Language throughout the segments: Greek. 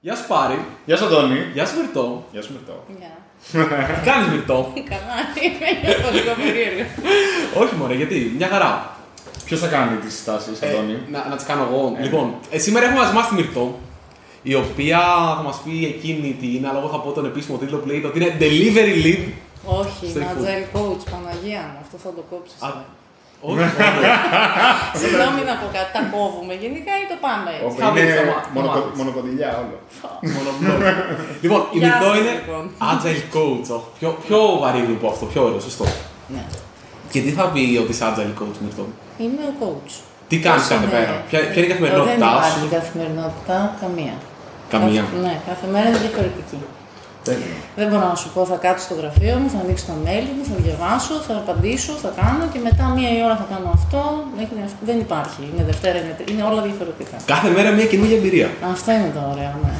Γεια σου Πάρη. Γεια σου Αντώνη. Γεια σου Μυρτό. Γεια σου Μυρτό. Γεια. Τι κάνεις Μυρτό. Καλά, είμαι νιώθω λίγο περίεργα. Όχι μωρέ, γιατί. Μια χαρά. Ποιος θα κάνει τις συστάσεις, Ε, Αντώνη; να, να τις κάνω εγώ. Λοιπόν, ε, σήμερα έχουμε μαζί μας τη Μυρτό. Η οποία θα μας πει εκείνη τι είναι, αλλά εγώ θα πω τον επίσημο τίτλο που λέγεται ότι είναι Delivery Lead. Όχι, Στο είμαι iFood. agile coach, Παναγία μου, αυτό θα το κόψεις. Α, όχι, όχι. Συγγνώμη να πω κάτι, τα κόβουμε γενικά ή το πάμε έτσι; Όπου θα είναι δεις, θα μάθεις, θα μονοκο- μάθεις. μονοκοντιλιά όλο. Μόνο blog. Λοιπόν, η Γεια Μυρτό σας, είναι λοιπόν. Agile Coach. Ω, Πιο, πιο βαρύ από αυτό, πιο ωραίο, σωστό. Ναι. Και τι θα πει ότι είσαι Agile Coach Μυρτό. Είμαι ο coach. Τι κάνεις Πώς κάθε είναι; μέρα, ποια, ποια είναι η Δεν καθημερινότητά υπάρχει σου; καθημερινότητα, καμία. Καμία. Κάθε- Ναι, κάθε μέρα είναι διαφορετική. Τέλειο. Δεν μπορώ να σου πω, θα κάτσω στο γραφείο μου, θα ανοίξω το mail μου, θα διαβάσω, θα απαντήσω, θα κάνω και μετά μία η ώρα θα κάνω αυτό. Μέχρι αυτό. Δεν υπάρχει. Είναι Δευτέρα, είναι, Τρίτη, είναι όλα διαφορετικά. Κάθε μέρα μια καινούργια εμπειρία. Αυτό είναι το ωραίο, ναι.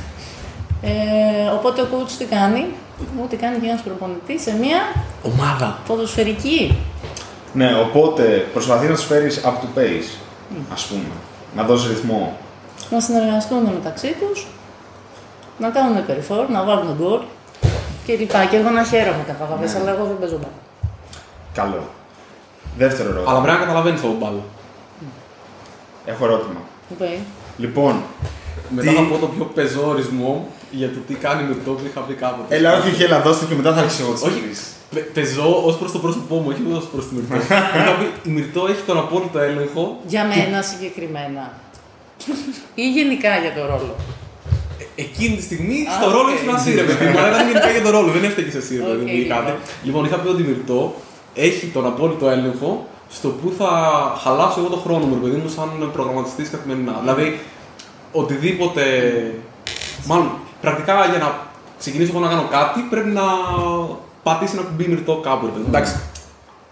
Ε, οπότε ο coach τι κάνει, ό,τι κάνει και ένας προπονητής σε μία Ομάδα. ποδοσφαιρική. Ναι, οπότε προσπαθεί να τους φέρεις up to pace, ας πούμε. Να δώσεις ρυθμό. Να συνεργαστούν μεταξύ τους, να κάνουν περιφόρ, να βάλουν γκολ και λοιπά. Και εγώ να χαίρομαι κατάλαβες, Ναι. αλλά εγώ δεν παίζω μπάλα. Καλό. Δεύτερο ερώτημα. Αλλά πρέπει να καταλαβαίνεις το μπάλα. Έχω ερώτημα. Οκ. Λοιπόν, Μετά Τι- θα πω το πιο πεζό ορισμό για το τι κάνει με το που είχα πει κάποτε. έλα, όχι, όχι, έλα, δώστε και μετά θα αρχίσω εγώ τις Όχι. ερωτήσεις. Πε- Πεζό ως προς το πρόσωπό μου, όχι ως προς τη Μυρτώ. είχα πει η Μυρτό έχει τον απόλυτο έλεγχο. Για μένα συγκεκριμένα. ή γενικά για το ρόλο. Ε, Εκείνη τη στιγμή Α, στο ρόλο οκ. ήσουν εσύ, ρε παιδί μου. Αλλά ήταν γενικά για τον ρόλο, δεν έφταιγες εσύ, ρε παιδί μου, Οκ, ή κάτι. λοιπόν. Λοιπόν, είχα πει ότι η Μυρτό έχει τον απόλυτο έλεγχο στο που θα χαλάσω εγώ τον χρόνο μου, ρε παιδί μου, σαν προγραμματιστής καθημερινά. Δηλαδή, οτιδήποτε. Μάλλον, πρακτικά για να ξεκινήσω εγώ να κάνω κάτι, πρέπει να πατήσει ένα κουμπί Μυρτό κάπου, ρε παιδί μου. Εντάξει,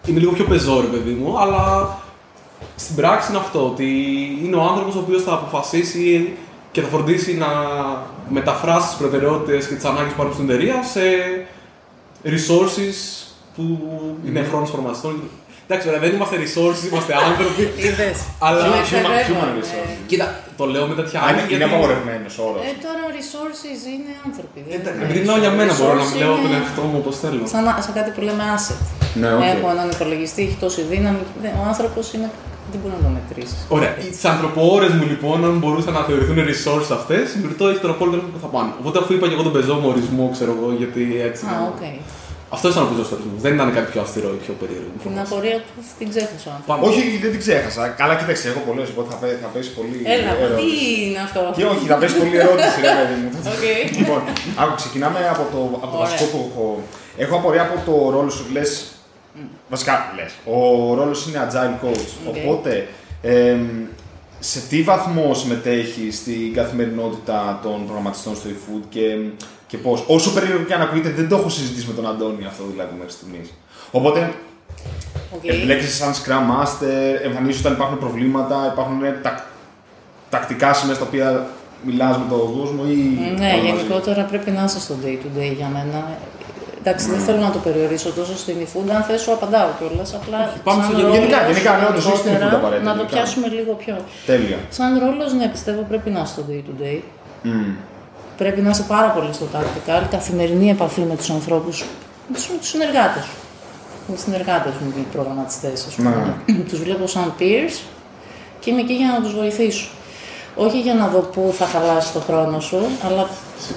είμαι λίγο πιο πεζό, ρε παιδί μου, αλλά στην πράξη είναι αυτό, ότι είναι ο άνθρωπος ο οποίος θα αποφασίσει και θα φροντίσει να μεταφράσει τις προτεραιότητες και τις ανάγκες που υπάρχουν στην εταιρεία σε resources που είναι χρόνος προγραμματιστών. Εντάξει, βέβαια, δεν είμαστε resources, είμαστε άνθρωποι. Είδες. Αλλά- Είναι Human- τερεύω, human ναι. resources. Κοίτα, το λέω με τέτοια Α, είναι, γιατί- είναι απαγορευμένο όρος. Ε, τώρα resources είναι άνθρωποι. δεν Ε, είναι Επειδή μιλάω για μένα, μπορώ να resource μιλάω είναι τον εαυτό μου όπως θέλω. Σαν, σαν κάτι που λέμε asset. Ναι, οκ. Έχω έναν υπολογιστή, έχει τόση δύναμη. Δεν- Ο άνθρωπος είναι. Δεν μπορεί να το μετρήσεις. Ωραία. Τις ανθρωποώρες μου λοιπόν, αν μπορούσαν να θεωρηθούν resources αυτές, η Μυρτώ έχει τον απόλυτο έλεγχο που θα πάνε. Οπότε αφού είπα και εγώ τον πεζό μου ορισμό, ξέρω εγώ, γιατί έτσι. Α, είναι. οκ. Αυτό ήταν ο πεζός ορισμός. Δεν ήταν κάτι πιο αυστηρό ή πιο περίεργο. Την απορία του την ξέχασα. Πάμε. Όχι, δεν την ξέχασα. Καλά, κοίταξε, έχω πολλές, οπότε θα, πέ- θα πέσει πολύ. Έλα, τι ερώτηση. είναι αυτό; Και όχι, θα πέσει πολύ ερώτηση, ρε παιδί μου. Οκ. λοιπόν, άκου, ξεκινάμε από το, από το Ωραία. βασικό που έχω. Έχω απορία από το ρόλο σου, λες. Βασικά, λες. Ο ρόλος είναι agile coach. Οκ. Οπότε, εμ, σε τι βαθμό συμμετέχει στην καθημερινότητα των προγραμματιστών στο eFood και, και πώς; Όσο περίεργο και αν ακούγεται, δεν το έχω συζητήσει με τον Αντώνη αυτό δηλαδή μέχρι στιγμής. Οπότε, Οκ. Εμπλέκεσαι σαν Scrum Master, εμφανίζεσαι όταν υπάρχουν προβλήματα, υπάρχουν ε, τακ, τακτικά σημεία στα οποία μιλάς με τον κόσμο ή. Ναι, όλα μαζί. γενικότερα πρέπει να είσαι στο day to day για μένα. Εντάξει, δεν θέλω να το περιορίσω τόσο στην eFood. Αν θες σου απαντάω κιόλας. Απλά. πάμε σαν στο ρόλος, γενικά, γενικά, ναι, όντως, όχι στην γενικότερα, eFood απαραίτητα, Να το γενικά. πιάσουμε λίγο πιο. Τέλεια. Σαν ρόλος, ναι, πιστεύω πρέπει να είσαι στο day to day. Μμμ. Πρέπει να είσαι πάρα πολύ στο tactical, καθημερινή επαφή με τους ανθρώπους, με του συνεργάτες σου. Με τους συνεργάτες μου, οι προγραμματιστές, ας πούμε. τους βλέπω σαν peers και είμαι εκεί για να τους βοηθήσω. Όχι για να δω πού θα χαλάσει το χρόνο σου, αλλά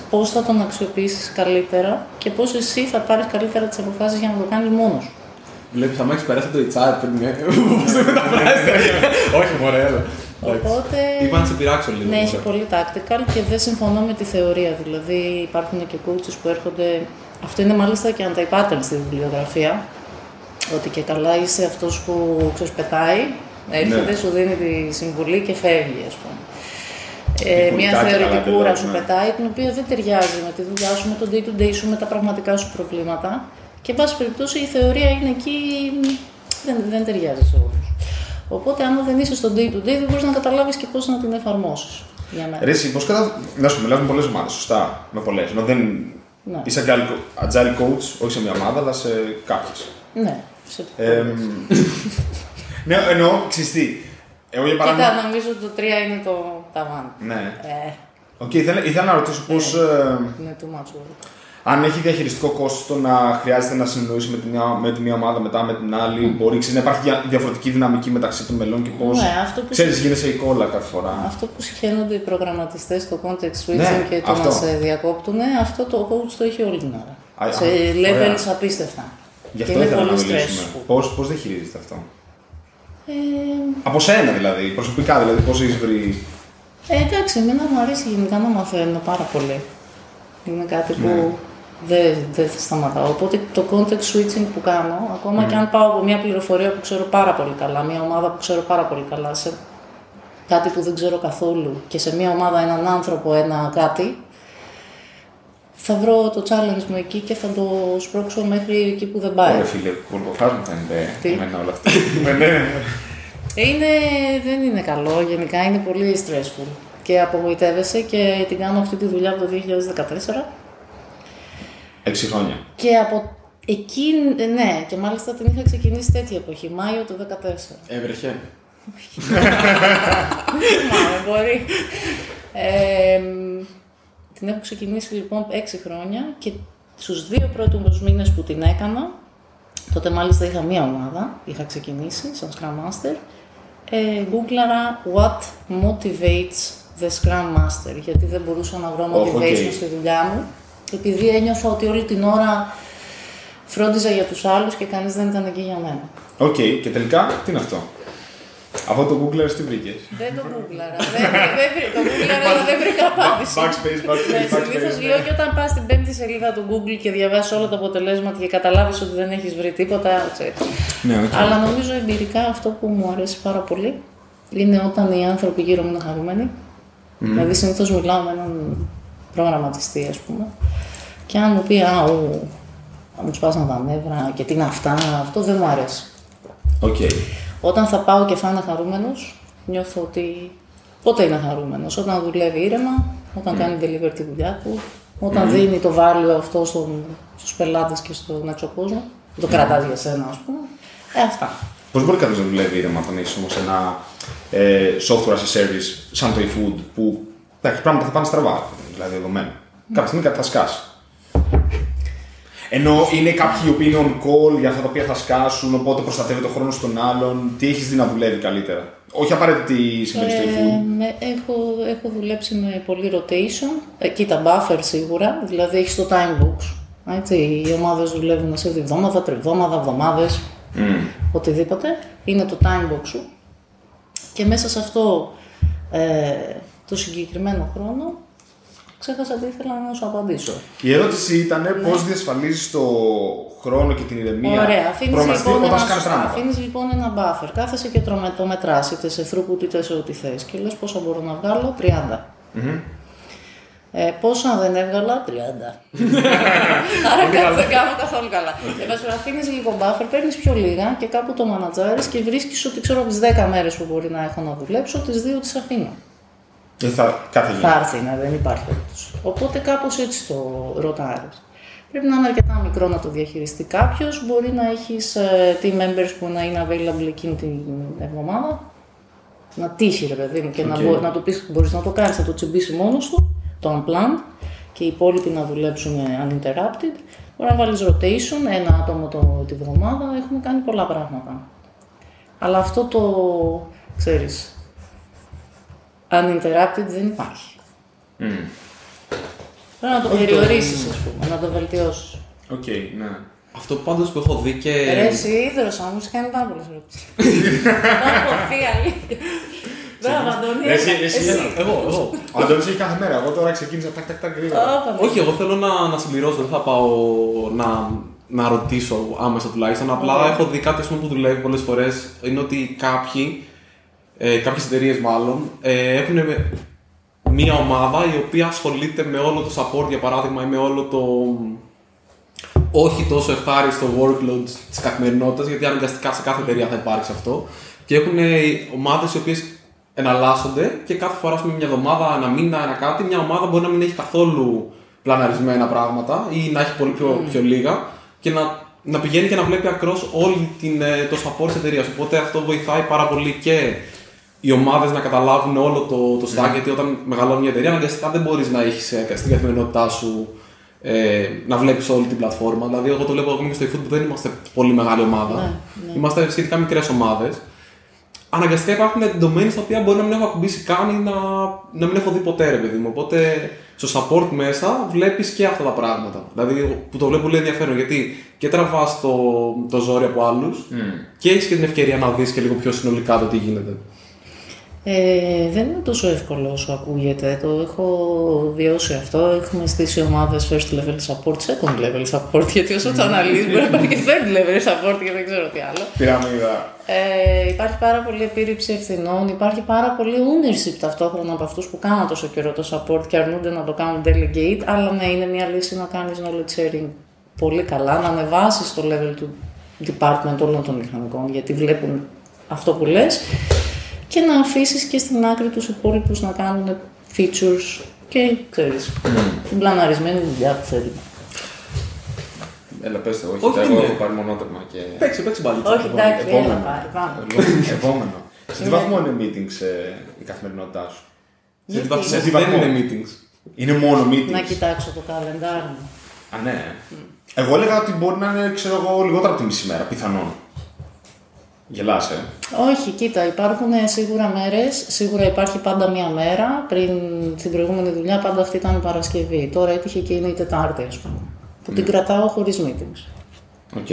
πώς θα τον αξιοποιήσεις καλύτερα και πώς εσύ θα πάρεις καλύτερα τις αποφάσεις για να το κάνεις μόνος σου. Βλέπεις, αν έχει περάσει από το HR πριν. ε, Πώς δεν μεταφράζεται. Όχι, μωρέ, έλα. Εντάξει. Οπότε. Είπα να σε πειράξω λίγο. Ναι, έχει μωρέ. πολύ tactical και δεν συμφωνώ με τη θεωρία. Δηλαδή υπάρχουν και coaches που έρχονται. Αυτό είναι μάλιστα και anti-pattern στη βιβλιογραφία. Ότι και καλά είσαι αυτός που ξέρεις, πετάει, έρχεται, Ναι. σου δίνει τη συμβουλή και φεύγει, ας πούμε. Ε, Τυπουργικά μια και καλά θεωρητικούρα εντελώς, σου ναι. πετάει, την οποία δεν ταιριάζει με τη δουλειά σου, με το day to day σου, με τα πραγματικά σου προβλήματα. Και, εν πάση περιπτώσει, η θεωρία είναι εκεί, δεν, δεν ταιριάζει σε όλους. Οπότε, άμα δεν είσαι στο day to day, δεν μπορείς να καταλάβεις και πώς να την εφαρμόσεις. Για μένα. Ρε, εσύ, πώς κατα... Να σου μιλάω με πολλές ομάδες, σωστά. Με πολλές. Ενώ δεν. Ναι. Είσαι agile, co- agile coach, όχι σε μια ομάδα, αλλά σε κάποιες. Ναι. Σε... Ε, ναι, εννοώ, ξέρεις τι. Εγώ για παράδειγμα. Κοίτα, νομίζω ότι το 3 είναι το ταβάν. Ναι. Ε, Οκ, ήθελα, ήθελα να ρωτήσω πώς. Είναι too much work. αν έχει διαχειριστικό κόστο το να χρειάζεται να συνεννοήσει με τη μια, με τη μια ομάδα μετά με την άλλη, μπορεί ξέρεις, να υπάρχει δια- διαφορετική δυναμική μεταξύ των μελών και πώ. Ναι, αυτό που Ξέρεις, γίνεσαι η κόλλα κάθε φορά. Αυτό που συχαίνονται οι προγραμματιστές στο context switching Ναι, και το αυτό. να σε διακόπτουν, αυτό το coach το έχει όλη την ώρα. Α, σε α, ωραία. levels απίστευτα. Γι' Και αυτό είναι ήθελα να πολύ μιλήσουμε. stressful. Πώς πώς διαχειρίζεται αυτό; Ε, Από σένα δηλαδή, προσωπικά δηλαδή, πώς έχεις βρει. Ε, εντάξει, εμένα μου αρέσει γενικά να μαθαίνω πάρα πολύ. Είναι κάτι που Ναι. δεν, δεν θα σταματάω. Οπότε το context switching που κάνω, ακόμα και αν πάω από μια πληροφορία που ξέρω πάρα πολύ καλά, μια ομάδα που ξέρω πάρα πολύ καλά, σε κάτι που δεν ξέρω καθόλου και σε μια ομάδα έναν άνθρωπο, ένα κάτι, θα βρω το challenge μου εκεί και θα το σπρώξω μέχρι εκεί που δεν πάει. Ωραία, φίλε, κολποφάς μου φαίνεται Τι; εμένα όλα αυτά. Ναι, ναι, ναι. Είναι, δεν είναι καλό, γενικά είναι πολύ stressful και απογοητεύεσαι και την κάνω αυτή τη δουλειά από το 2014 Έξι χρόνια. και από εκεί, ναι, και μάλιστα την είχα ξεκινήσει τέτοια εποχή, Μάιο του 2014. Έβρεχε. Θυμάμαι, μπορεί. Ε, μ, την έχω ξεκινήσει λοιπόν 6 χρόνια και στους δύο πρώτους μήνες που την έκανα, τότε μάλιστα είχα μία ομάδα, είχα ξεκινήσει σαν Scrum Master, ε, γκούγκλαρα what motivates the Scrum Master, γιατί δεν μπορούσα να βρω Οχ, οκ. motivation στη δουλειά μου, επειδή ένιωθα ότι όλη την ώρα φρόντιζα για τους άλλους και κανείς δεν ήταν εκεί για μένα. Οκ, και τελικά τι είναι αυτό; Αυτό το Google τι βρήκες; Δεν το γκούγκλαρα. δεν, δεν, βρήκα- το γκούγκλαρα αλλά δεν βρήκα απάντηση. Backspace, Ναι, backspace, συνήθως backspace. λέω και όταν πας στην πέμπτη σελίδα του Google και διαβάσεις όλα τα αποτελέσματα και καταλάβεις ότι δεν έχεις βρει τίποτα. ξέρεις. Ναι, οκ. Αλλά νομίζω εμπειρικά αυτό που μου αρέσει πάρα πολύ είναι όταν οι άνθρωποι γύρω μου είναι χαρούμενοι. Δηλαδή συνήθως μιλάω με έναν προγραμματιστή, ας πούμε, και αν μου πει Α, ου, Α, μου σπάσαν τα νεύρα και τι είναι αυτά, αυτό δεν μου αρέσει. Οκ. Όταν θα πάω και θα είναι χαρούμενος, νιώθω ότι πότε είναι χαρούμενος. Όταν δουλεύει ήρεμα, όταν κάνει deliver τη δουλειά του, όταν δίνει το value αυτό στον, στους πελάτες και στον έξω κόσμο, το κρατάς για σένα, ας πούμε. Ε, αυτά. Πώς μπορεί κάποιος να δουλεύει ήρεμα όταν έχεις όμως ένα ε, software as a service σαν το eFood που εντάξει, πράγματα θα πάνε στραβά, δηλαδή δεδομένο. Κάποια στιγμή κάτι θα σκάσει. Ενώ είναι κάποιοι οι οποίοι είναι on call για αυτά τα οποία θα σκάσουν, οπότε προστατεύει το χρόνος στον άλλον. Τι έχεις δει να δουλεύει καλύτερα; Όχι απαραίτητα τι συμβαίνει στο Ε, eFood. με- έχω, έχω δουλέψει με πολύ rotation. Ε, κοίτα, buffer σίγουρα, δηλαδή έχεις το time books. Έτσι, οι ομάδες δουλεύουν σε εβδομάδα, τριβδόμαδα, εβδομάδες, οτιδήποτε. Είναι το time box σου. Και μέσα σε αυτό ε, το συγκεκριμένο χρόνο ξέχασα τι ήθελα να σου απαντήσω. Η ερώτηση ήταν πώς διασφαλίζεις το χρόνο και την ηρεμία Ναι. Ωραία, αφήνεις προγραμματιστή λοιπόν, όταν ένα, κάνει πράγματα. αφήνεις λοιπόν ένα buffer. Κάθεσαι και το, με- το μετράς είτε σε throughput είτε σε ό,τι θες και λες πόσα μπορώ να βγάλω, 30. Ε, πόσα δεν έβγαλα, 30. Άρα κάτι δεν κάνω καθόλου καλά. Ε, αφήνεις λίγο buffer, παίρνεις πιο λίγα και κάπου το μανατζάρεις και βρίσκεις ότι ξέρω από τις 10 μέρες που μπορεί να έχω να δουλέψω, τις 2 τις αφήνω. Ε, θα, κάθε Θα έρθει, ναι, δεν υπάρχει περίπτωση. Οπότε κάπως έτσι το ροτάρεις. Πρέπει να είναι αρκετά μικρό να το διαχειριστεί κάποιος. Μπορεί να έχεις team members που να είναι available εκείνη την εβδομάδα. Να τύχει, ρε παιδί μου, και να, Οκ. μπο- να το πει: Μπορείς να το κάνεις, να το τσιμπήσει μόνος του, το unplanned, και οι υπόλοιποι να δουλέψουν uninterrupted. Μπορεί να βάλεις rotation, ένα άτομο το, τη βδομάδα. Έχουμε κάνει πολλά πράγματα. Αλλά αυτό το ξέρεις, uninterrupted δεν υπάρχει. Πρέπει να το περιορίσεις, ας πούμε, να το βελτιώσεις. Οκ, ναι. Αυτό πάντως που έχω δει και. Ρε, εσύ ίδρυσα, μου έχει κάνει πάρα πολλές ερωτήσεις. Θα έχω πει αλήθεια. Μπράβο, Αντώνη. Εσύ, εσύ, Εγώ, εγώ. Ο Αντώνης έχει κάθε μέρα. Εγώ τώρα ξεκίνησα τάκ, τάκ, τάκ, γρήγορα. Ωπα, ναι. Όχι, εγώ θέλω να, να συμπληρώσω, δεν θα πάω να, να ρωτήσω άμεσα τουλάχιστον. Απλά Ωραία. έχω δει κάτι ας πούμε, που δουλεύει πολλές φορές. Είναι ότι κάποιοι, ε, κάποιες εταιρείες μάλλον, ε, έχουν με- μία ομάδα η οποία ασχολείται με όλο το support για παράδειγμα ή με όλο το όχι τόσο ευχάριστο workload της καθημερινότητας, γιατί αναγκαστικά σε κάθε εταιρεία θα υπάρξει αυτό. Και έχουν ομάδες οι οποίες εναλλάσσονται και κάθε φορά, ας πούμε, μια εβδομάδα, ένα μήνα, ένα κάτι, μια ομάδα μπορεί να μην έχει καθόλου πλαναρισμένα πράγματα ή να έχει πολύ πιο, πιο λίγα και να, να πηγαίνει και να βλέπει ακρός όλη την, ε, το support της εταιρείας. Οπότε αυτό βοηθάει πάρα πολύ και οι ομάδες να καταλάβουν όλο το, το stack. Γιατί όταν μεγαλώνει μια εταιρεία, αναγκαστικά δεν μπορείς να έχεις στην καθημερινότητά σου ε, να βλέπεις όλη την πλατφόρμα. Δηλαδή, εγώ το βλέπω ακόμα και στο eFood που δεν είμαστε πολύ μεγάλη ομάδα. Ναι, ναι. Είμαστε σχετικά μικρές ομάδες. Αναγκαστικά υπάρχουν domains τα οποία μπορεί να μην έχω ακουμπήσει καν ή να, να μην έχω δει ποτέ, ρε παιδί μου. Οπότε στο support μέσα βλέπεις και αυτά τα πράγματα. Δηλαδή που το βλέπω πολύ ενδιαφέρον γιατί και τραβάς το, το ζόρι από άλλους και έχεις και την ευκαιρία να δεις και λίγο πιο συνολικά το τι γίνεται. Ε, δεν είναι τόσο εύκολο όσο ακούγεται. Το έχω βιώσει αυτό. Έχουμε στήσει ομάδες first level support, second level support. Γιατί όσο το αναλύεις, μπορεί να υπάρχει και third level support και δεν ξέρω τι άλλο. Πυραμίδα. Ε, υπάρχει πάρα πολύ επίρρηψη ευθυνών, υπάρχει πάρα πολύ ownership ταυτόχρονα από αυτούς που κάνουν τόσο καιρό το support και αρνούνται να το κάνουν delegate. Αλλά ναι, είναι μια λύση να κάνεις knowledge sharing πολύ καλά, να ανεβάσεις το level του department όλων των μηχανικών, γιατί βλέπουν αυτό που λες και να αφήσεις και στην άκρη τους υπόλοιπους να κάνουν features και ξέρεις, την πλαναρισμένη δουλειά που θέλει. Έλα, πες το, όχι, Όχι, εγώ ναι. έχω πάρει μονότερμα και... Παίξε, παίξε πάλι. Όχι, εντάξει, έλα πάρει, πάμε. Επόμενο. Σε τι Ναι. βαθμό είναι meetings ε, η καθημερινότητά σου; Σε τι Γιατί; βαθμό- Σε τι δεν βαθμό; είναι meetings. Είναι μόνο meetings; Να κοιτάξω το calendar μου. Α, ναι. Εγώ έλεγα ότι μπορεί να είναι, ξέρω εγώ, λιγότερο από τη μισή μέρα, πιθανόν. Γελάς, ε. Όχι, κοίτα, υπάρχουν ε, σίγουρα μέρες, σίγουρα υπάρχει πάντα μία μέρα. Πριν την προηγούμενη δουλειά πάντα αυτή ήταν η Παρασκευή. Τώρα έτυχε και είναι η Τετάρτη, ας πούμε. Που την κρατάω χωρίς meetings. Οκ.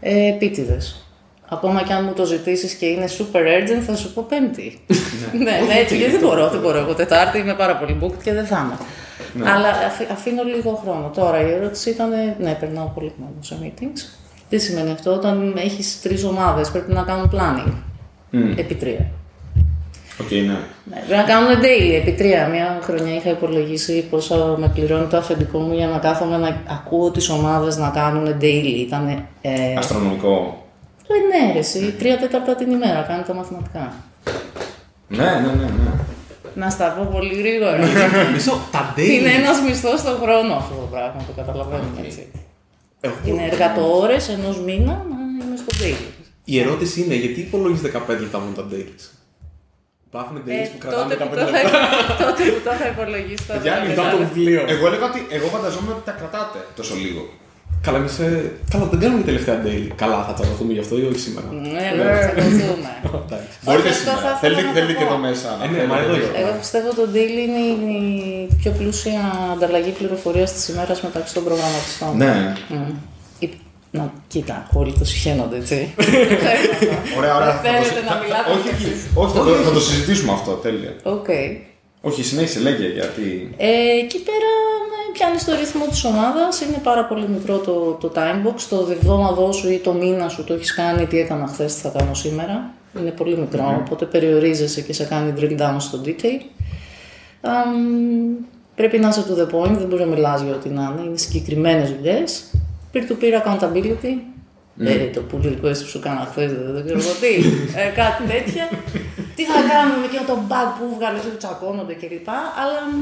Ε, επίτηδες. Ακόμα και αν μου το ζητήσεις και είναι super urgent, θα σου πω Πέμπτη. ναι, ναι, έτσι, γιατί δεν μπορώ, δεν μπορώ. Εγώ Τετάρτη είμαι πάρα πολύ booked και δεν θα είμαι. Αλλά αφή- αφήνω λίγο χρόνο. Τώρα η ερώτηση ήταν, ναι, περνάω πολύ χρόνο σε meetings. Τι σημαίνει αυτό, όταν έχεις τρεις ομάδες πρέπει να κάνουν planning. Επί τρία. Οκ, ναι. Ναι, πρέπει να κάνουν daily επί τρία. Μια χρονιά είχα υπολογίσει πόσο με πληρώνει το αφεντικό μου για να κάθομαι να ακούω τις ομάδες να κάνουν daily. Ήταν. Ε, Αστρονομικό. ε, ναι, ρε, εσύ, τρία τέταρτα την ημέρα, κάνει τα μαθηματικά. Ναι, ναι, ναι, ναι. Να στα πω πολύ γρήγορα. Μισό, τα daily. είναι ένας μισθός στον χρόνο αυτό το πράγμα, το καταλαβαίνουμε έτσι. Εγώ- Είναι εργατόρε ενός μήνα να είμαι στο daily. Η ερώτηση είναι γιατί υπολογίζεις 15 λεπτά μόνο τα dailies; Υπάρχουν dailies που κρατάνε Ε, τότε, που 15 το λεπτά. είχα, τότε που το είχα υπολογίσει τα Παιδιά, δέκα Μετά το λεπτά. βιβλίο. Εγώ έλεγα ότι εγώ φανταζόμουν ότι τα κρατάτε τόσο λίγο. Καλά, εμείς, ε, Καλά, δεν κάνουμε τελευταία daily. Καλά, θα τσακωθούμε γι' αυτό ή όχι σήμερα. Ναι, βέβαια, θα τσακωθούμε. Εντάξει. Μπορείτε αυτό σήμερα. θα ήθελα Θέλετε, να το θέλετε και πω. εδώ μέσα. να Ε, ναι, φέρετε μα εδώ δύο. είναι. Εγώ πιστεύω το deal είναι η πιο πλούσια ανταλλαγή πληροφορίας της ημέρας μεταξύ των προγραμματιστών. Ναι. Μμ. Η- Να, κοίτα, όλοι το συχαίνονται, έτσι. Ωραία, ωραία. Δεν θα το- θέλετε να θα- μιλάτε Όχι, κι όχι, εσείς. όχι, θα το- θα το συζητήσουμε αυτό. Τέλεια. Οκ. Όχι, συνέχισε, λέγε γιατί. Ε, εκεί πέρα ναι, πιάνει το ρυθμό της ομάδας. Είναι πάρα πολύ μικρό το, το time box. Το διβδόματό σου ή το μήνα σου το έχεις κάνει τι έκανα χθες, τι θα κάνω σήμερα. Είναι πολύ μικρό, οπότε περιορίζεσαι και σε κάνει drill down στο detail. Αμ, πρέπει να είσαι to the point, δεν μπορεί να μιλάς για ό,τι να είναι. Είναι συγκεκριμένες δουλειές. Peer-to-peer accountability. Ε, το pull request που σου κάνα χθες, δεν ξέρω εγώ τι. ε, κάτι τέτοια. τι θα κάνουμε και το bug που βγάλε, που τσακώνονται κλπ. Αλλά μ,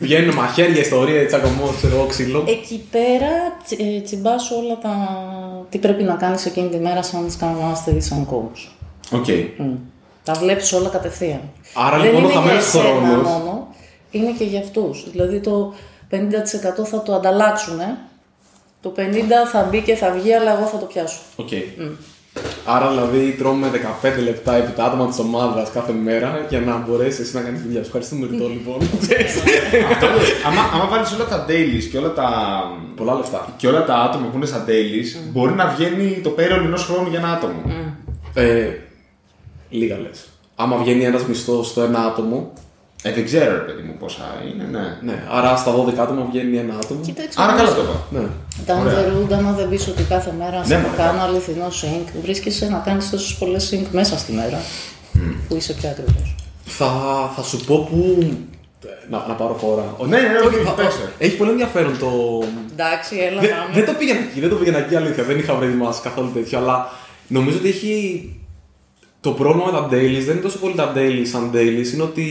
Βγαίνουν μαχαίρια, ιστορία, τσακωμό, ξέρω εγώ, ξύλο. Εκεί πέρα τσι- ε, τσιμπάς όλα τα... τι πρέπει να κάνεις εκείνη τη μέρα σαν Scrum Master ή σαν coach. Οκ. Μμ. Τα βλέπεις όλα κατευθείαν. Άρα, Δεν λοιπόν, ο είναι για χαμένος εσένα χρόνος- μόνο, είναι και για αυτούς. Δηλαδή το 50% θα το ανταλλάξουν, το 50% θα μπει και θα βγει, αλλά εγώ θα το πιάσω. Οκ. Άρα δηλαδή τρώμε 15 λεπτά επί τα άτομα της ομάδας κάθε μέρα για να μπορέσεις εσύ να κάνεις δουλειά. σου. Ευχαριστούμε Ρητό λοιπόν. Αυτό, άμα, άμα βάλεις όλα τα dailies και όλα τα. Πολλά λεφτά. και όλα τα άτομα που είναι στα dailies, μπορεί να βγαίνει το payroll ενός χρόνου για ένα άτομο. Ε, λίγα λες. Άμα βγαίνει ένας μισθός στο ένα άτομο, Ε, δεν ξέρω, ρε παιδί μου, πόσα είναι, ναι. ναι. Άρα στα 12 άτομα βγαίνει ένα άτομο. Κοίταξε. Άρα καλά όμως, το είπα. Ναι. Down Ωραία. the road, άμα δεν πεις ότι κάθε μέρα Ναι, θα μωρέ, κάνω αληθινό sync, βρίσκεσαι να κάνεις τόσες πολλές sync μέσα στη μέρα, που είσαι πιο ακριβώς. Θα, θα σου πω που. Να, να πάρω φορά. Όχι, Ναι, ναι, ναι, όχι, όχι, θα- πες. Έχει πολύ ενδιαφέρον το. Εντάξει, έλα Δεν, πάμε. δεν το πήγαινα εκεί, δεν το πήγαινα εκεί αλήθεια. Δεν είχα προετοιμάσει καθόλου τέτοιο, αλλά νομίζω ότι έχει. Το πρόβλημα με τα dailies δεν είναι τόσο πολύ τα dailies σαν dailies, είναι ότι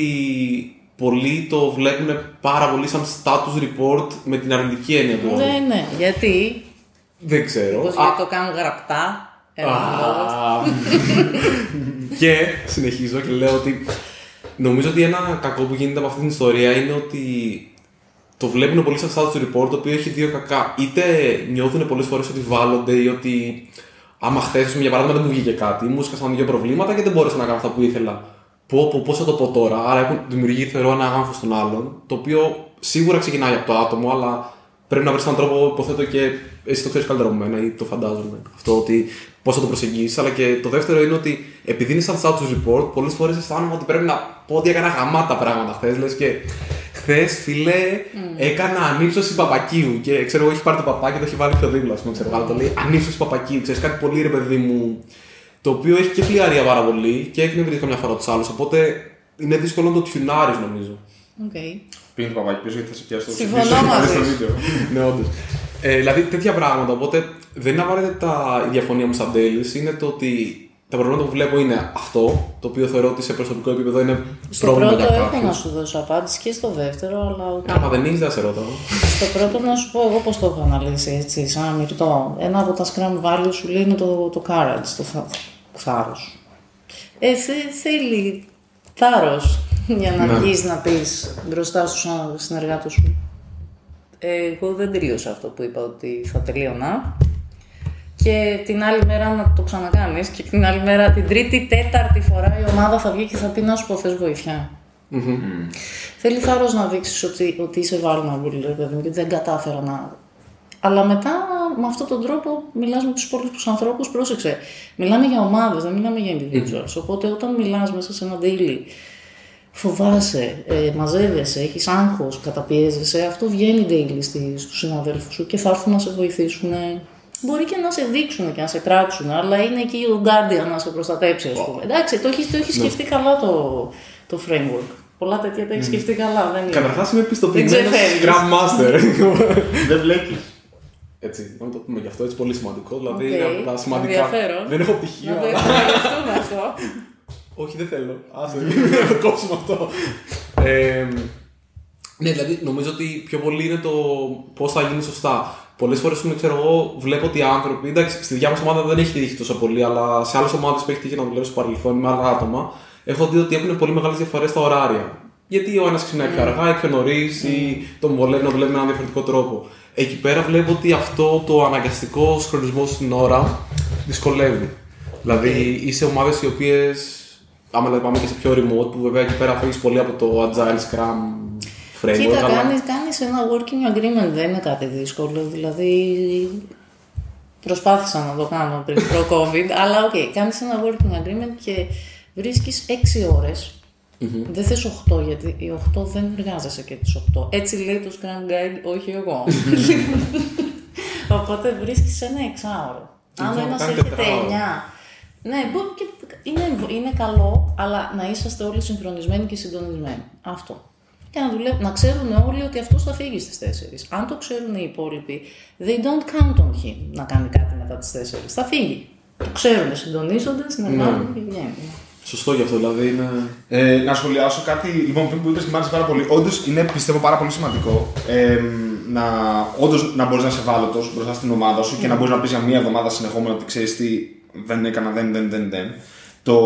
πολλοί το βλέπουν πάρα πολύ σαν status report με την αρνητική έννοια του όρου. Ναι, ναι, γιατί, Δεν ξέρω. όπως Α, γιατί το κάνουν γραπτά, Ένας Α, και συνεχίζω και λέω ότι νομίζω ότι ένα κακό που γίνεται από αυτή την ιστορία είναι ότι το βλέπουν πολύ σαν status report το οποίο έχει δύο κακά. Είτε νιώθουν πολλές φορές ότι βάλλονται ή ότι άμα χθες, για παράδειγμα, δεν μου βγήκε κάτι, μου σκάσαν δύο προβλήματα και δεν μπόρεσα να κάνω αυτά που ήθελα. Πώ, πώ, πώς θα το πω τώρα. Άρα έχουν δημιουργεί, θεωρώ, ένα άγχος στον άλλον, το οποίο σίγουρα ξεκινάει από το άτομο, αλλά πρέπει να βρεις έναν τρόπο, υποθέτω και εσύ το ξέρεις καλύτερα από μένα ή το φαντάζομαι. Αυτό ότι πώς θα το προσεγγίσεις. Αλλά και το δεύτερο είναι ότι επειδή είναι σαν status report, πολλές φορές αισθάνομαι ότι πρέπει να πω ότι έκανα γαμάτα πράγματα χθες. Λες και χθες, φιλέ, έκανα ανύψωση παπακίου. Και ξέρω εγώ, έχει πάρει το παπάκι και το έχει βάλει πιο δίπλα. Α πούμε, ξέρω, βάλει το λέει ανύψωση παπακίου. Ξέρεις κάτι πολύ ρε παιδί μου. Το οποίο έχει και φλυαρία πάρα πολύ και εκνευρίζει καμιά φορά τους άλλους. Οπότε είναι δύσκολο να το τιουνάρεις νομίζω. Οκ. Πήγαινε το παπάκι πίσω γιατί θα σε πιάσει το Συμφωνώ πίσω, θα δεις μαζί το σου. βίντεο. ναι, όντως. Ε, δηλαδή τέτοια πράγματα. Οπότε δεν είναι απαραίτητα η διαφωνία μου σαν τέλη. Είναι το ότι τα προβλήματα που βλέπω είναι αυτό, το οποίο θεωρώ ότι σε προσωπικό επίπεδο είναι Στο πρόβλημα πρώτο για έχω κάποιους. να σου δώσω απάντηση και στο δεύτερο, αλλά οκ. Άμα δεν έχει, δεν σε ρωτάω. Στο πρώτο να σου πω εγώ πώς το έχω αναλύσει έτσι, σαν αμυρτό. Ένα από τα scrum values σου λέει είναι το, το courage, το θα, θάρρος. Ε, θε- θέλει θάρρος για να Ναι. βγεις να πεις μπροστά στους α- συνεργάτες σου. Ε, εγώ δεν τελείωσα αυτό που είπα ότι θα τελείωνα. Και την άλλη μέρα να το ξανακάνεις και την άλλη μέρα, την τρίτη, τέταρτη φορά η ομάδα θα βγει και θα πει να σου πω θες βοήθεια. Θέλει θάρρος να δείξεις ότι, ότι είσαι vulnerable, ρε παιδί μου, και δεν κατάφερα να... Αλλά μετά με αυτόν τον τρόπο μιλάς με τους υπόλοιπους ανθρώπους, πρόσεξε. Μιλάμε για ομάδες, δεν μιλάμε για individuals. Οπότε όταν μιλάς μέσα σε ένα daily, φοβάσαι, ε, μαζεύεσαι, έχεις άγχος, καταπιέζεσαι, αυτό βγαίνει daily στη, στους συναδέλφους σου και θα έρθουν να σε βοηθήσουν. Μπορεί και να σε δείξουν και να σε κράξουν, αλλά είναι εκεί ο guardian να σε προστατέψει, ας πούμε. Εντάξει, το έχει το έχεις σκεφτεί καλά το, το framework. Πολλά τέτοια τα έχεις σκεφτεί καλά, δεν είναι. Καταρχάς είμαι πιστοποιημένος Δεν ξεφεύγεις. Scrum Master. Δεν βλέπεις. έτσι, να το πούμε γι' αυτό, έτσι πολύ σημαντικό. Δηλαδή Οκ, είναι από τα σημαντικά. ενδιαφέρον. Δεν έχω πτυχίο. Να το αλλά- εκμεταλλευτούμε αυτό. Όχι, δεν θέλω. Άσε, να το κόψουμε αυτό. Ε, ναι, δηλαδή νομίζω ότι πιο πολύ είναι το πώς θα γίνει σωστά. Πολλές φορές ξέρω εγώ, βλέπω ότι οι άνθρωποι. Εντάξει, στη δικιά μας ομάδα δεν έχει τύχει τόσο πολύ, αλλά σε άλλες ομάδες που έχει τύχει να δουλεύω στο παρελθόν με άλλα άτομα, έχω δει ότι έχουν πολύ μεγάλες διαφορές στα ωράρια. Γιατί ο ένας ξεκινάει πιο αργά ή πιο νωρίς ή τον βολεύει να δουλεύει με έναν διαφορετικό τρόπο. Εκεί πέρα βλέπω ότι αυτό το αναγκαστικό χρονισμό στην ώρα δυσκολεύει. Δηλαδή είναι ομάδες οι οποίες. Άμα δηλαδή πάμε και σε πιο remote, που βέβαια εκεί πέρα φύγει πολύ από το agile scrum framework. Κοίτα, αλλά- κάνεις, κάνεις ένα working agreement, δεν είναι κάτι δύσκολο. Δηλαδή, προσπάθησα να το κάνω πριν προ-COVID, αλλά οκ, κάνεις ένα working agreement και βρίσκεις 6 ώρες. Δεν θες 8, γιατί οι 8 δεν εργάζεσαι και τις 8. Έτσι λέει το Scrum Guide, όχι εγώ. Οπότε βρίσκεις ένα εξάωρο. Αν Λοιπόν, ένας κάνει έρχεται τετράωρο. 9, ναι, μπορεί και είναι, είναι καλό, αλλά να είσαστε όλοι συγχρονισμένοι και συντονισμένοι. Αυτό. Και να, δουλεύουν, να ξέρουν όλοι ότι αυτός θα φύγει στις 4. Αν το ξέρουν οι υπόλοιποι, they don't count on him να κάνει κάτι μετά τις 4. Θα φύγει. Το ξέρουν, συντονίζονται, συνεργάζονται και βγαίνουν. Σωστό γι' αυτό, δηλαδή είναι. Ε, να σχολιάσω κάτι λοιπόν πριν που είπες και μ' άρεσε πάρα πολύ. Όντως είναι πιστεύω πάρα πολύ σημαντικό ε, να, όντως, να μπορείς να είσαι ευάλωτος μπροστά στην ομάδα σου και να μπορείς να πεις για μία εβδομάδα συνεχόμενα ότι ξέρεις τι δεν έκανα, δεν, δεν, δεν, δεν. Το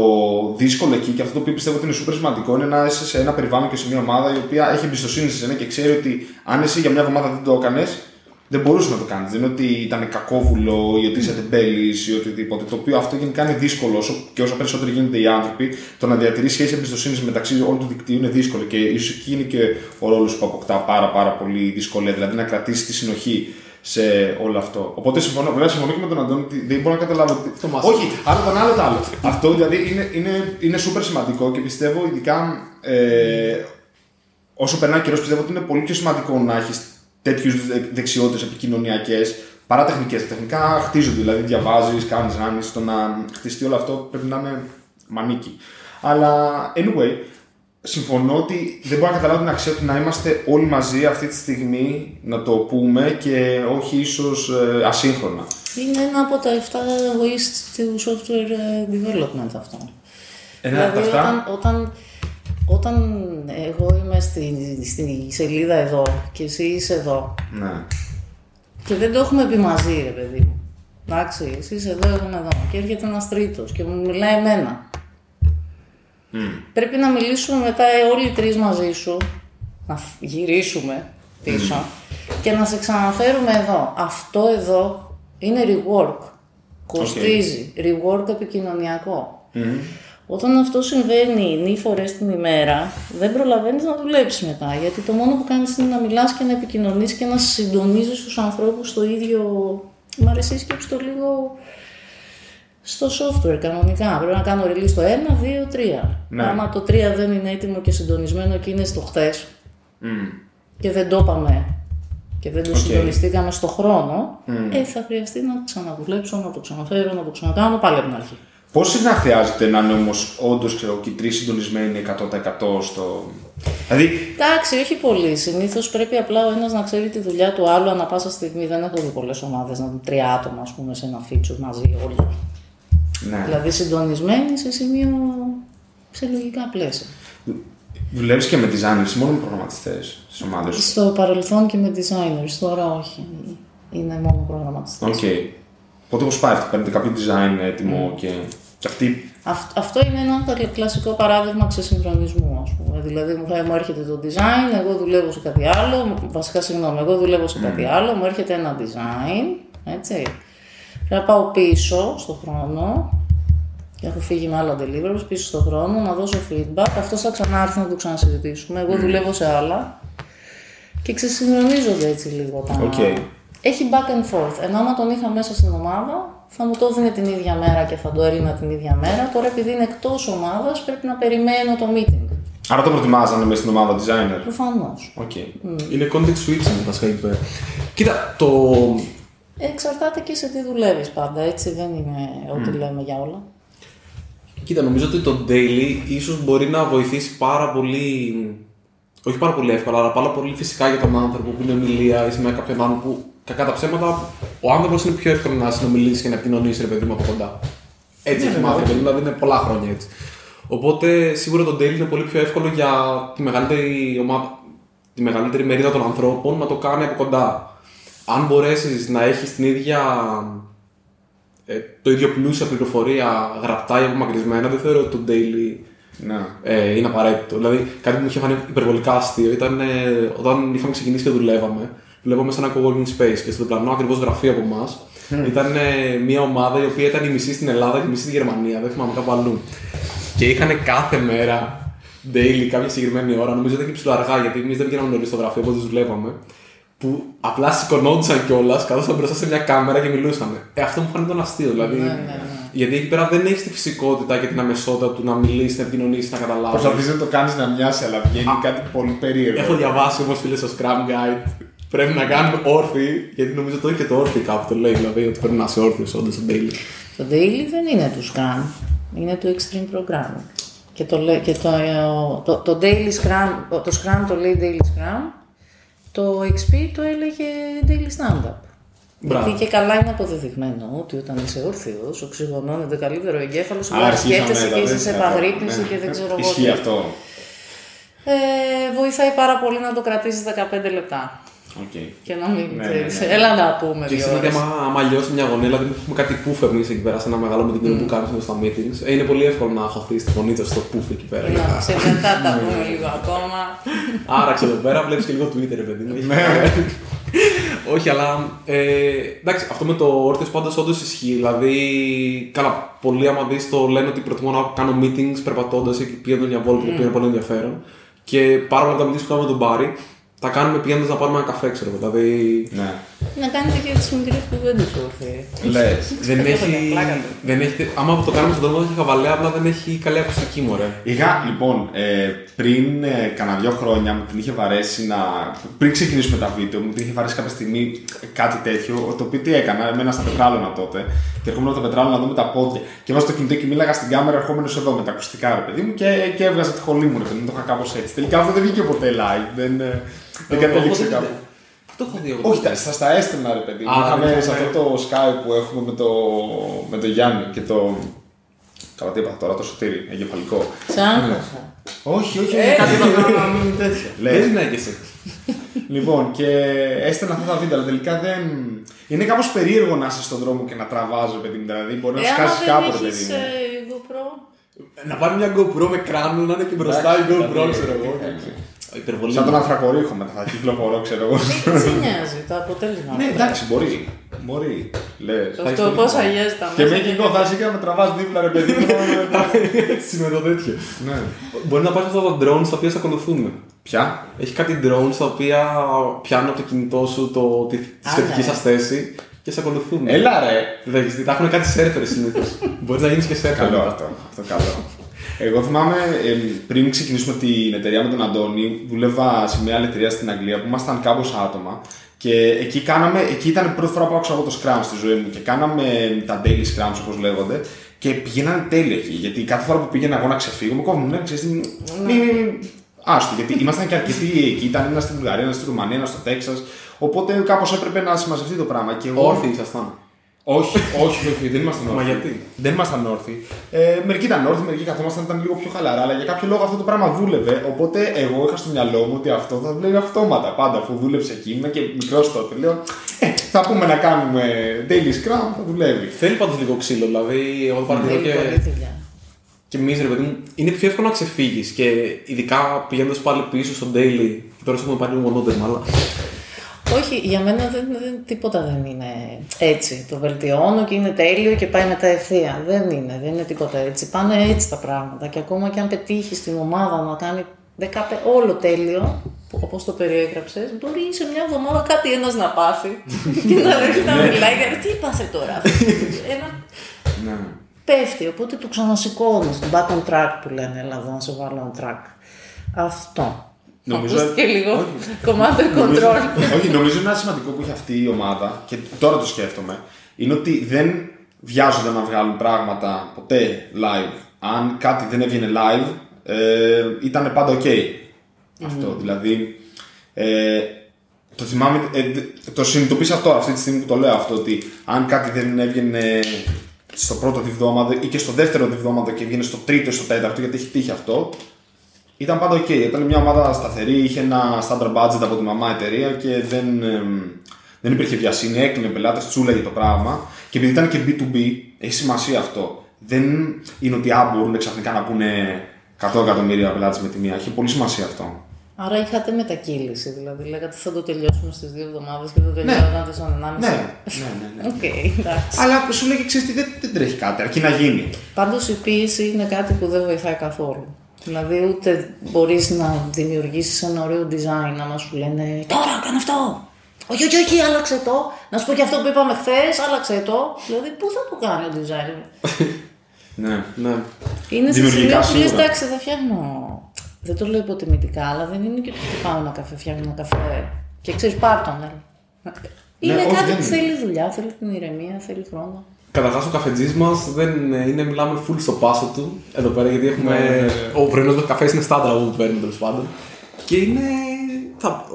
δύσκολο εκεί και αυτό το οποίο πιστεύω ότι είναι super σημαντικό είναι να είσαι σε ένα περιβάλλον και σε μια ομάδα η οποία έχει εμπιστοσύνη σε σένα και ξέρει ότι αν εσύ για μια εβδομάδα δεν το έκανες, δεν μπορούσες να το κάνεις. Δεν είναι ότι ήταν κακόβουλο ή ότι είσαι τεμπέλης ή οτιδήποτε. Το οποίο αυτό γενικά είναι δύσκολο. Όσο και όσο περισσότερο γίνονται οι άνθρωποι, το να διατηρείς σχέση εμπιστοσύνης μεταξύ όλου του δικτύου είναι δύσκολο. Και ίσως εκεί είναι και ο ρόλος που αποκτά πάρα, πάρα πολύ δυσκολία. Δηλαδή να κρατήσεις τη συνοχή σε όλο αυτό. Οπότε συμφωνώ, βέβαια συμφωνώ και με τον Αντώνη ότι δεν μπορώ να καταλάβω. ότι- Αυτό μας. Όχι, άλλο τον άλλο το άλλο. αυτό δηλαδή είναι, είναι, είναι super σημαντικό και πιστεύω ειδικά ε, όσο περνάει ο καιρός, πιστεύω ότι είναι πολύ πιο σημαντικό να έχεις τέτοιους δεξιότητες επικοινωνιακές παρά τεχνικές. Τα τεχνικά χτίζονται, δηλαδή διαβάζεις, κάνεις, ράνει. Το να χτιστεί όλο αυτό πρέπει να είναι μανίκι. Αλλά anyway, συμφωνώ ότι δεν μπορώ να καταλάβω την αξία του να είμαστε όλοι μαζί αυτή τη στιγμή να το πούμε και όχι ίσως ασύγχρονα. Είναι ένα από τα 7 ways του software ε, development αυτό. Ένα από δηλαδή, αυτά. όταν, όταν, όταν εγώ είμαι στη, στη σελίδα εδώ και εσύ είσαι εδώ Ναι. και δεν το έχουμε πει μαζί, ρε παιδί μου. Εντάξει, εσύ είσαι εδώ, εγώ είμαι εδώ. Και έρχεται ένας τρίτος και μου μιλάει εμένα. Πρέπει να μιλήσουμε μετά ε, όλοι οι τρεις μαζί σου, να φ- γυρίσουμε πίσω και να σε ξαναφέρουμε εδώ. Αυτό εδώ είναι rework. Κοστίζει. Rework επικοινωνιακό. Όταν αυτό συμβαίνει νη φορές την ημέρα, δεν προλαβαίνεις να δουλέψεις μετά. Γιατί το μόνο που κάνεις είναι να μιλάς και να επικοινωνείς και να συντονίζεις τους ανθρώπους στο ίδιο. Μ' αρέσει η σκέψη το λίγο στο software κανονικά. Πρέπει να κάνω release το 1, 2, 3. Ναι. Άμα το 3 δεν είναι έτοιμο και συντονισμένο και είναι στο χθες και δεν το είπαμε και δεν το συντονιστήκαμε στο χρόνο, ε, θα χρειαστεί να το ξαναδουλέψω, να το ξαναφέρω, να το ξανακάνω πάλι από την αρχή. Πώς συχνά χρειάζεται να είναι όμως όντως και οι τρεις συντονισμένοι 100% στο. Δηλαδή, Εντάξει, όχι πολύ. Συνήθως πρέπει απλά ο ένας να ξέρει τη δουλειά του άλλου ανά πάσα στιγμή. Δεν έχω δει πολλές ομάδες να δουν τρία άτομα ας πούμε, σε ένα feature μαζί όλοι. Ναι. Δηλαδή συντονισμένοι σε σημείο. σε λογικά πλαίσια. Δουλεύεις και με designers, μόνο με προγραμματιστές στις ομάδες σου; Στο παρελθόν και με designers, τώρα όχι. Είναι μόνο προγραμματιστές. Οκ. Οπότε πώς πάει αυτό, παίρνετε κάποιο design έτοιμο και, και αυτοί. Αυ- αυτό είναι ένα κα- κλασικό παράδειγμα ξεσυγχρονισμού, ας πούμε. Δηλαδή, μου, θα- μου έρχεται το design, εγώ δουλεύω σε κάτι άλλο. Βασικά, συγγνώμη, εγώ δουλεύω σε κάτι άλλο, μου έρχεται ένα design, έτσι. Πρέπει να πάω πίσω στον χρόνο, και έχω φύγει με άλλα deliverables, πίσω στον χρόνο, να δώσω feedback. Αυτό θα ξανάρθει να το ξανασυζητήσουμε. Εγώ δουλεύω σε άλλα. Και ξεσυγχρονίζονται έτσι λίγο τα. Οκ. Έχει back and forth. Ενώ άμα τον είχα μέσα στην ομάδα, θα μου το έδινε την ίδια μέρα και θα το έκρινα την ίδια μέρα. Τώρα, επειδή είναι εκτός ομάδας, πρέπει να περιμένω το meeting. Άρα το προτιμάζανε μέσα στην ομάδα designer; Προφανώς. Οκ. Είναι context switching βασικά εκεί πέρα. Κοίτα, το. Εξαρτάται και σε τι δουλεύεις πάντα, έτσι δεν είναι ό,τι λέμε για όλα. Κοίτα, νομίζω ότι το daily ίσως μπορεί να βοηθήσει πάρα πολύ. Όχι πάρα πολύ εύκολα, αλλά πάρα πολύ φυσικά για τον άνθρωπο που είναι ομιλία ή με κάποιον άλλον που κακά τα ψέματα, ο άνθρωπος είναι πιο εύκολο να συνομιλήσεις και να επικοινωνήσεις ρε παιδί μου από κοντά. Έτσι έχει μάθει, παιδί μου, δηλαδή είναι πολλά χρόνια έτσι. Οπότε σίγουρα το daily είναι πολύ πιο εύκολο για τη μεγαλύτερη ομάδα, τη μεγαλύτερη μερίδα των ανθρώπων να το κάνει από κοντά. Αν μπορέσεις να έχεις την ίδια ε, το ίδιο πλούσια πληροφορία γραπτά ή απομακρυσμένα, δεν θεωρώ ότι το daily Ναι. ε, είναι απαραίτητο. Δηλαδή, κάτι που μου είχε φανεί υπερβολικά αστείο ήταν ε, όταν είχαμε ξεκινήσει και δουλεύαμε. Δουλεύαμε σε ένα co-working space και στο διπλανό ακριβώς γραφείο από εμάς ήταν ε, μια ομάδα η οποία ήταν η μισή στην Ελλάδα και η μισή στη Γερμανία. Δεν θυμάμαι κάπου αλλού. Και είχαν κάθε μέρα daily κάποια συγκεκριμένη ώρα, νομίζω ότι ήταν και ψηλό αργά γιατί εμείς δεν βγαίναμε νωρίς στο γραφείο, οπότε δουλεύαμε. Που απλά σηκωνόντουσαν κιόλας, καθόταν μπροστά σε μια κάμερα και μιλούσαν. Ε, αυτό μου φάνηκε αστείο. Δηλαδή, Ναι, ναι, ναι. Γιατί εκεί πέρα δεν έχεις τη φυσικότητα και την αμεσότητα του να μιλήσεις, να επικοινωνήσεις, να καταλάβεις. Προσπαθείς να το κάνεις να μοιάσει, αλλά βγαίνει κάτι πολύ περίεργο. Έχω διαβάσει όμω φίλες στο Scrum Guide. Πρέπει να κάνουμε όρθιοι, γιατί νομίζω το έχει και το όρθιο κάπου το λέει, δηλαδή ότι πρέπει να είσαι όρθιος όντως στο daily. Το daily δεν είναι του Scrum, είναι του Extreme Programming. Και το, λέ- και το, ε, το, το daily Scrum, το Scrum το λέει daily Scrum, το XP το έλεγε daily stand-up. Μπράβο. Γιατί και καλά είναι αποδεδειγμένο ότι όταν είσαι όρθιος, οξυγονώνεται καλύτερο ο εγκέφαλο, Άρα αλλά αρχίσαμε σκέφτεσαι τα και είσαι τέτοια, σε επαγρύπνηση ναι. και δεν ξέρω εγώ. Ισχύει τι. αυτό. Ε, βοηθάει πάρα πολύ να το κρατήσεις 15 λεπτά. Οκ. Και να μην Ναι, ξέρεις, ναι, ναι. Έλα να πούμε Και δύο ξέρετε, ώρες. άμα, άμα λιώσει μια γωνία, δηλαδή έχουμε κάτι πουφ εμείς εκεί πέρα σε ένα μεγάλο με την που κάνουμε στα meetings, ε, είναι πολύ εύκολο να χωθεί τη φωνή του στο πουφ εκεί πέρα. Να ξέρετε, μετά τα πούμε λίγο ακόμα. Άραξε εδώ πέρα, βλέπεις και λίγο Twitter, ρε παιδί μου. Ναι. Όχι, αλλά. Ε, εντάξει, αυτό με το όρθιο πάντως όντως ισχύει. Δηλαδή, καλά, πολλοί άμα δεις το λένε ότι προτιμώ να κάνω meetings περπατώντας ή πηγαίνοντα μια βόλτα, το οποίο είναι πολύ ενδιαφέρον. Και πάρα πολλά από τα meetings που κάνουμε με τον Μπάρι, τα κάνουμε πηγαίνοντας να πάρουμε ένα καφέ, ξέρω εγώ. Δηλαδή. Ναι. Να κάνετε και τις μικρές κουβέντε όρθιοι. Λες. Δεν Έχω έχει. για πλάκα του. Δεν έχει άμα το κάνουμε στον δρόμο, δεν έχει χαβαλέα, απλά δεν έχει καλή ακουστική μου, ρε. Είχα, λοιπόν, ε, πριν ε, κανένα δύο χρόνια μου την είχε βαρέσει να. Πριν ξεκινήσουμε τα βίντεο, μου την είχε βαρέσει κάποια στιγμή κάτι τέτοιο. Το οποίο τι έκανα, έμενα στα πετράλαινα τότε. Και ερχόμουν από τα πετράλαινα να δούμε τα πόδια. Και βάζω το κινητό και μίλαγα στην κάμερα ερχόμενος εδώ με τα ακουστικά, ρε παιδί μου, και, και έβγαζα τη χολή μου, ρε παιδί μου. Το είχα κάπως έτσι. Τελικά αυτό δεν βγήκε ποτέ live. Δεν, ε, δεν κατέληξε Εγώ κάπου. Το έχω δει εγώ. Όχι, τα, στα, στα έστελνα ρε παιδί μου. Α, Είχαμε ναι, σε ναι. αυτό το Skype που έχουμε με το, με το Γιάννη και το, Καλά, τι είπα τώρα, το σωτήρι, εγκεφαλικό. Σε άγχωσα. Όχι, όχι, Ε. όχι, κάτι είπα τώρα να μην είναι τέτοια. Δεν Λες. συνέχισε. Λοιπόν, και έστελνα αυτά τα βίντεο, αλλά τελικά δεν. Είναι κάπως περίεργο να είσαι στον δρόμο και να τραβάζει, παιδί μου. Δηλαδή, μπορεί να Ε, άμα σκάσει δεν κάπου, ρε παιδί έχεις μου. ε, GoPro. Να πάρει μια GoPro με κράνο να είναι και μπροστά η Εντάξει, GoPro, δηλαδή, ξέρω εγώ. Εντάξει. Υπερβολή. Σαν τον ανθρακορίχο μετά, θα κυκλοφορώ, ξέρω εγώ. Μην σε νοιάζει το αποτέλεσμα. Ναι, εντάξει, μπορεί. Μπορεί. Λες. Αυτό πόσα αγιές τα Και μέσα με και εγώ θα είσαι και να με τραβάς δίπλα, ρε παιδί μου. Έτσι με το τέτοιο. Ναι. Μπορεί να πάρει αυτά τα drones τα οποία σε ακολουθούν. Ποια; Έχει κάτι drones τα οποία πιάνουν από το κινητό σου το, τη, τη Α, σχετική ναι. σας θέση και σε ακολουθούν. Έλα ρε. Δεν έχεις δει, τα έχουν κάτι σερφερ συνήθως. Μπορείς να γίνεις και σερφερ. Καλό μετά. αυτό. Αυτό καλό. Εγώ θυμάμαι ε, πριν ξεκινήσουμε την εταιρεία με τον Αντώνη, δούλευα σε μια άλλη εταιρεία στην Αγγλία που ήμασταν κάπως άτομα. Και εκεί, κάναμε, εκεί ήταν η πρώτη φορά που άκουσα εγώ το Scrum στη ζωή μου και κάναμε τα daily Scrums όπως λέγονται και πηγαίνανε τέλεια εκεί. Γιατί κάθε φορά που πήγαινα εγώ να ξεφύγω, με κόβουν, ναι, ξέρεις, τι, μη, μη, μη, άστο, γιατί ήμασταν και αρκετοί εκεί. Ήταν ένας στη Βουλγαρία, ένας στη Ρουμανία, ένας στο Τέξας. Οπότε κάπως έπρεπε να συμμαζευτεί το πράγμα. Και εγώ, Όρθιοι ήσασταν. Όχι, όχι, όχι, δεν ήμασταν όρθιοι. Μα γιατί; Δεν ήμασταν όρθιοι. Ε, μερικοί ήταν όρθιοι, μερικοί καθόμασταν, ήταν λίγο πιο χαλαρά, αλλά για κάποιο λόγο αυτό το πράγμα δούλευε. Οπότε εγώ είχα στο μυαλό μου ότι αυτό θα δουλεύει αυτόματα πάντα. Αφού δούλεψε εκεί, είμαι και μικρός τότε. Λέω, ε, θα πούμε να κάνουμε daily scrum, θα δουλεύει. Θέλει πάντως λίγο ξύλο. Δηλαδή, εγώ το παρατηρώ Θέλει πολλή και, δουλειά. και εμεί, ρε παιδί μου, είναι πιο εύκολο να ξεφύγεις. Και ειδικά πηγαίνοντας πάλι πίσω στο daily. Και τώρα έχουμε πάρει λίγο μονότερμα, αλλά. Όχι, για μένα δεν, δεν, τίποτα δεν είναι έτσι. Το βελτιώνω και είναι τέλειο και πάει μετά ευθεία. Δεν είναι, δεν είναι τίποτα έτσι. Πάνε έτσι τα πράγματα. Και ακόμα και αν πετύχεις την ομάδα να κάνει 15, όλο τέλειο, όπως το περιέγραψες, μπορεί σε μια εβδομάδα κάτι ένας να πάθει και να αρχίσει να μιλάει για τι πάθε τώρα. ένα Ναι. πέφτει, οπότε το ξανασηκώνεις. Το back on track που λένε, Ελλάδα να σε βάλω on track. Αυτό. Νομίζω- Ακούστηκε λίγο Όχι. κομμάτι Νομίζω- control. Όχι, νομίζω ένα σημαντικό που έχει αυτή η ομάδα και τώρα το σκέφτομαι είναι ότι δεν βιάζονται να βγάλουν πράγματα ποτέ live. Αν κάτι δεν έβγαινε live, ε, ήταν πάντα ok. Αυτό. Δηλαδή, ε, το θυμάμαι, ε, δ- το συνειδητοποίησα τώρα αυτή τη στιγμή που το λέω αυτό, ότι αν κάτι δεν έβγαινε στο πρώτο διβδόματο ή και στο δεύτερο διβδόματο και βγαίνει στο τρίτο ή στο τέταρτο, γιατί έχει τύχει αυτό, ήταν πάντα ok. Ήταν μια ομάδα σταθερή, είχε ένα standard budget από τη μαμά εταιρεία και δεν, εμ, δεν υπήρχε βιασύνη. Έκλεινε πελάτε, τσούλαγε το πράγμα. Και επειδή ήταν και B2B, έχει σημασία αυτό. Δεν είναι ότι α, μπορούν ξαφνικά να πούνε 100 εκατομμύρια πελάτες με τη μία. Έχει πολύ σημασία αυτό. Άρα είχατε μετακύληση, δηλαδή λέγατε θα το τελειώσουμε στις δύο εβδομάδες και το τελειώσατε στον 1,5. Ναι, ναι, ναι. ναι. Οκ, εντάξει. Αλλά σου λέει, ξέρεις τι, δεν, δεν τρέχει κάτι, αρκεί να γίνει. Πάντως η ποίηση είναι κάτι που δεν βοηθάει καθόλου. Δηλαδή ούτε μπορείς να δημιουργήσεις ένα ωραίο design άμα σου λένε τώρα κάνε αυτό. Όχι, όχι, όχι, άλλαξε το. Να σου πω και αυτό που είπαμε χθες, άλλαξε το. Δηλαδή, πού θα το κάνει ο design. Ναι. Ναι. Είναι σε Δημιουργικά σημείο που λες, σίγουρα. εντάξει, θα φτιάχνω. Δεν το λέω υποτιμητικά, αλλά δεν είναι και ότι χτυπάω ένα καφέ, φτιάχνω ένα καφέ. Και ξέρεις, πάρ τον. ναι. Είναι όχι, κάτι δεν που είναι. θέλει δουλειά, θέλει την ηρεμία, θέλει χρόνο. Καταρχάς, ο καφετζής μας δεν είναι, μιλάμε full στο πάσο του εδώ πέρα γιατί έχουμε. Ναι, ναι, ναι. Ο πρωινός μα καφέ είναι στάντρα που παίρνουμε τέλος πάντων. Και είναι. Θα...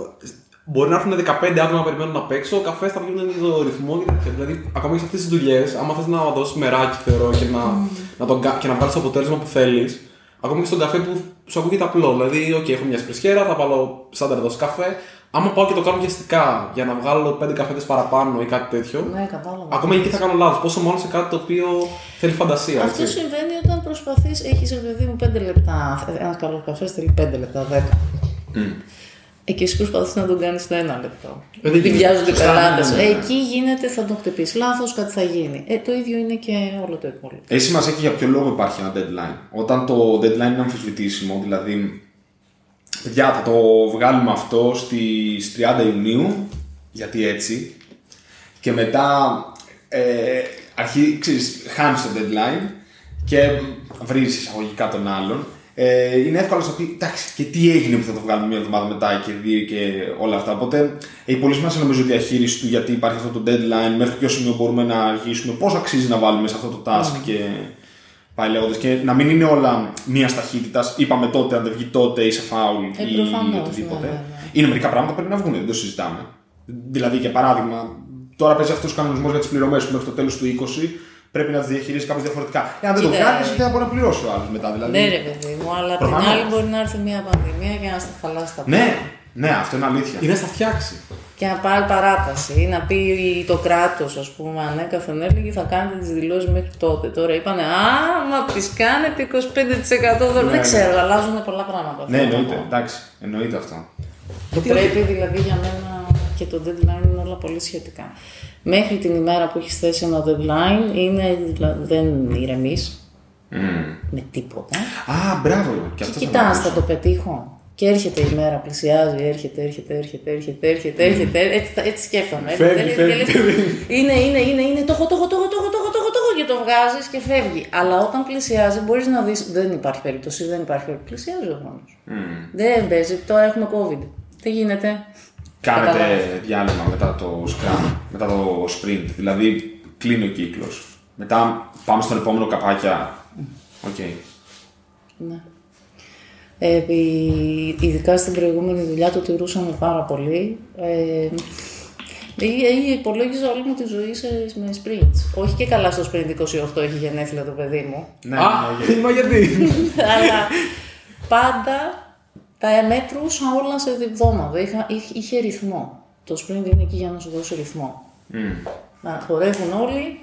Μπορεί να έρθουν 15 άτομα να περιμένουν απ' έξω, ο καφές θα βγει με το ρυθμό και τέτοια. Δηλαδή, ακόμα και σε αυτές τις δουλειές, άμα θες να δώσεις μεράκι, θεωρώ, και να, να, τον, κα- και να πάρει το αποτέλεσμα που θέλεις, ακόμα και στον καφέ που σου ακούγεται απλό. Δηλαδή, OK, έχω μια σπρισιέρα, θα βάλω στάνταρ δόση καφέ. Άμα πάω και το κάνω βιαστικά για να βγάλω 5 καφέτες παραπάνω ή κάτι τέτοιο, Ναι, κατάλαβα. Ακόμα και εκεί θα κάνω λάθος. Πόσο μάλλον σε κάτι το οποίο θέλει φαντασία. Αυτό έτσι. συμβαίνει όταν προσπαθείς, έχεις ρε παιδί μου 5 λεπτά. Ένας καλός καφές θέλει 5 λεπτά, 10. Ε, και εσύ προσπαθείς να τον κάνεις στο ένα λεπτό. Ε, δεν Γιατί γίνεται. βιάζονται οι Σωστά, πελάτες. ναι, ναι, ναι. Εκεί γίνεται, θα το χτυπήσεις λάθος, κάτι θα γίνει. Ε, το ίδιο είναι και όλο το υπόλοιπο. Έχει σημασία και για ποιο λόγο υπάρχει ένα deadline. Όταν το deadline είναι αμφισβητήσιμο, δηλαδή, παιδιά, θα το βγάλουμε αυτό στις 30 Ιουνίου, γιατί έτσι, και μετά ε, αρχί, ξέρεις, χάνεις το deadline και βρίζεις εισαγωγικά τον άλλον. Ε, είναι εύκολος να πει, εντάξει, και τι έγινε που θα το βγάλουμε μια εβδομάδα μετά και δύο και όλα αυτά. Οπότε έχει πολύ σημασία νομίζω η διαχείριση του γιατί υπάρχει αυτό το deadline, μέχρι ποιο σημείο μπορούμε να αρχίσουμε, πώς αξίζει να βάλουμε σε αυτό το task και πάει λέγοντα. Και να μην είναι όλα μίας ταχύτητας. Είπαμε τότε, αν δεν βγει τότε, είσαι φάουλ Ε, ή προφανώς, οτιδήποτε. ναι, ναι, ναι. Είναι μερικά πράγματα που πρέπει να βγουν, δεν το συζητάμε. Δηλαδή, για παράδειγμα, τώρα παίζει αυτός ο κανονισμός για τις πληρωμές που μέχρι το τέλος του 20 πρέπει να τις διαχειρίζει κάπως διαφορετικά. Εάν δεν το Κοίτα, κάνει, ε. δεν θα μπορεί να πληρώσει ο άλλος μετά. Δηλαδή. Ναι, ρε παιδί μου, αλλά απ' την Προφανώς. άλλη μπορεί να έρθει μια πανδημία και να στα χαλάσει τα ναι, πράγματα. ναι, αυτό είναι αλήθεια. Ή να στα φτιάξει. Και να πάρει παράταση ή να πει το κράτος, ας πούμε, ανέκαθεν έλεγε θα κάνετε τις δηλώσεις μέχρι τότε. Τώρα είπανε Α, μα τις κάνετε 25% δώρο. Ναι, Δεν ναι. ξέρω, αλλάζουν πολλά πράγματα. Ναι, Θέλω να εννοείται. πω. Εντάξει, εννοείται αυτό. Το πρέπει δηλαδή για μένα και το deadline είναι όλα πολύ σχετικά. Μέχρι την ημέρα που έχεις θέσει ένα deadline είναι, δηλαδή, δεν ηρεμείς με τίποτα. Α, μπράβο. Και Και αυτό κοιτάς, θα θα το πετύχω. Και έρχεται η μέρα, πλησιάζει, έρχεται, έρχεται, έρχεται, έρχεται, έρχεται, έρχεται. Έτσι, έτσι σκέφτομαι. έρχεται, Φεύγει, έρχεται, φεύγει. και λες, Είναι, είναι, είναι, είναι. Το έχω, το έχω, το έχω, το έχω, το έχω, το έχω, το έχω και το βγάζεις και φεύγει. Αλλά όταν πλησιάζει, μπορείς να δει. Δεν υπάρχει περίπτωση, δεν υπάρχει περίπτωση. Πλησιάζει ο χρόνος. Δεν παίζει. Τώρα έχουμε COVID. Τι γίνεται; Κάνετε Καταλάβεις. διάλειμμα μετά το Scrum, μετά το Sprint. Δηλαδή κλείνει ο κύκλος. Μετά πάμε στον επόμενο καπάκια. Οκ. Ναι. Ε, επί- ειδικά στην προηγούμενη δουλειά το τηρούσαμε πάρα πολύ. Ε, ή- ή υπολόγιζα όλη μου τη ζωή σε, με sprints. Όχι και καλά στο sprint 28 έχει γενέθλια το παιδί μου. Ναι, Α, ναι, μα γιατί. αλλά πάντα τα μέτρουσα όλα σε εβδομάδα. Είχα, είχε, είχε ρυθμό. Το sprint είναι εκεί για να σου δώσει ρυθμό. Να χορεύουν όλοι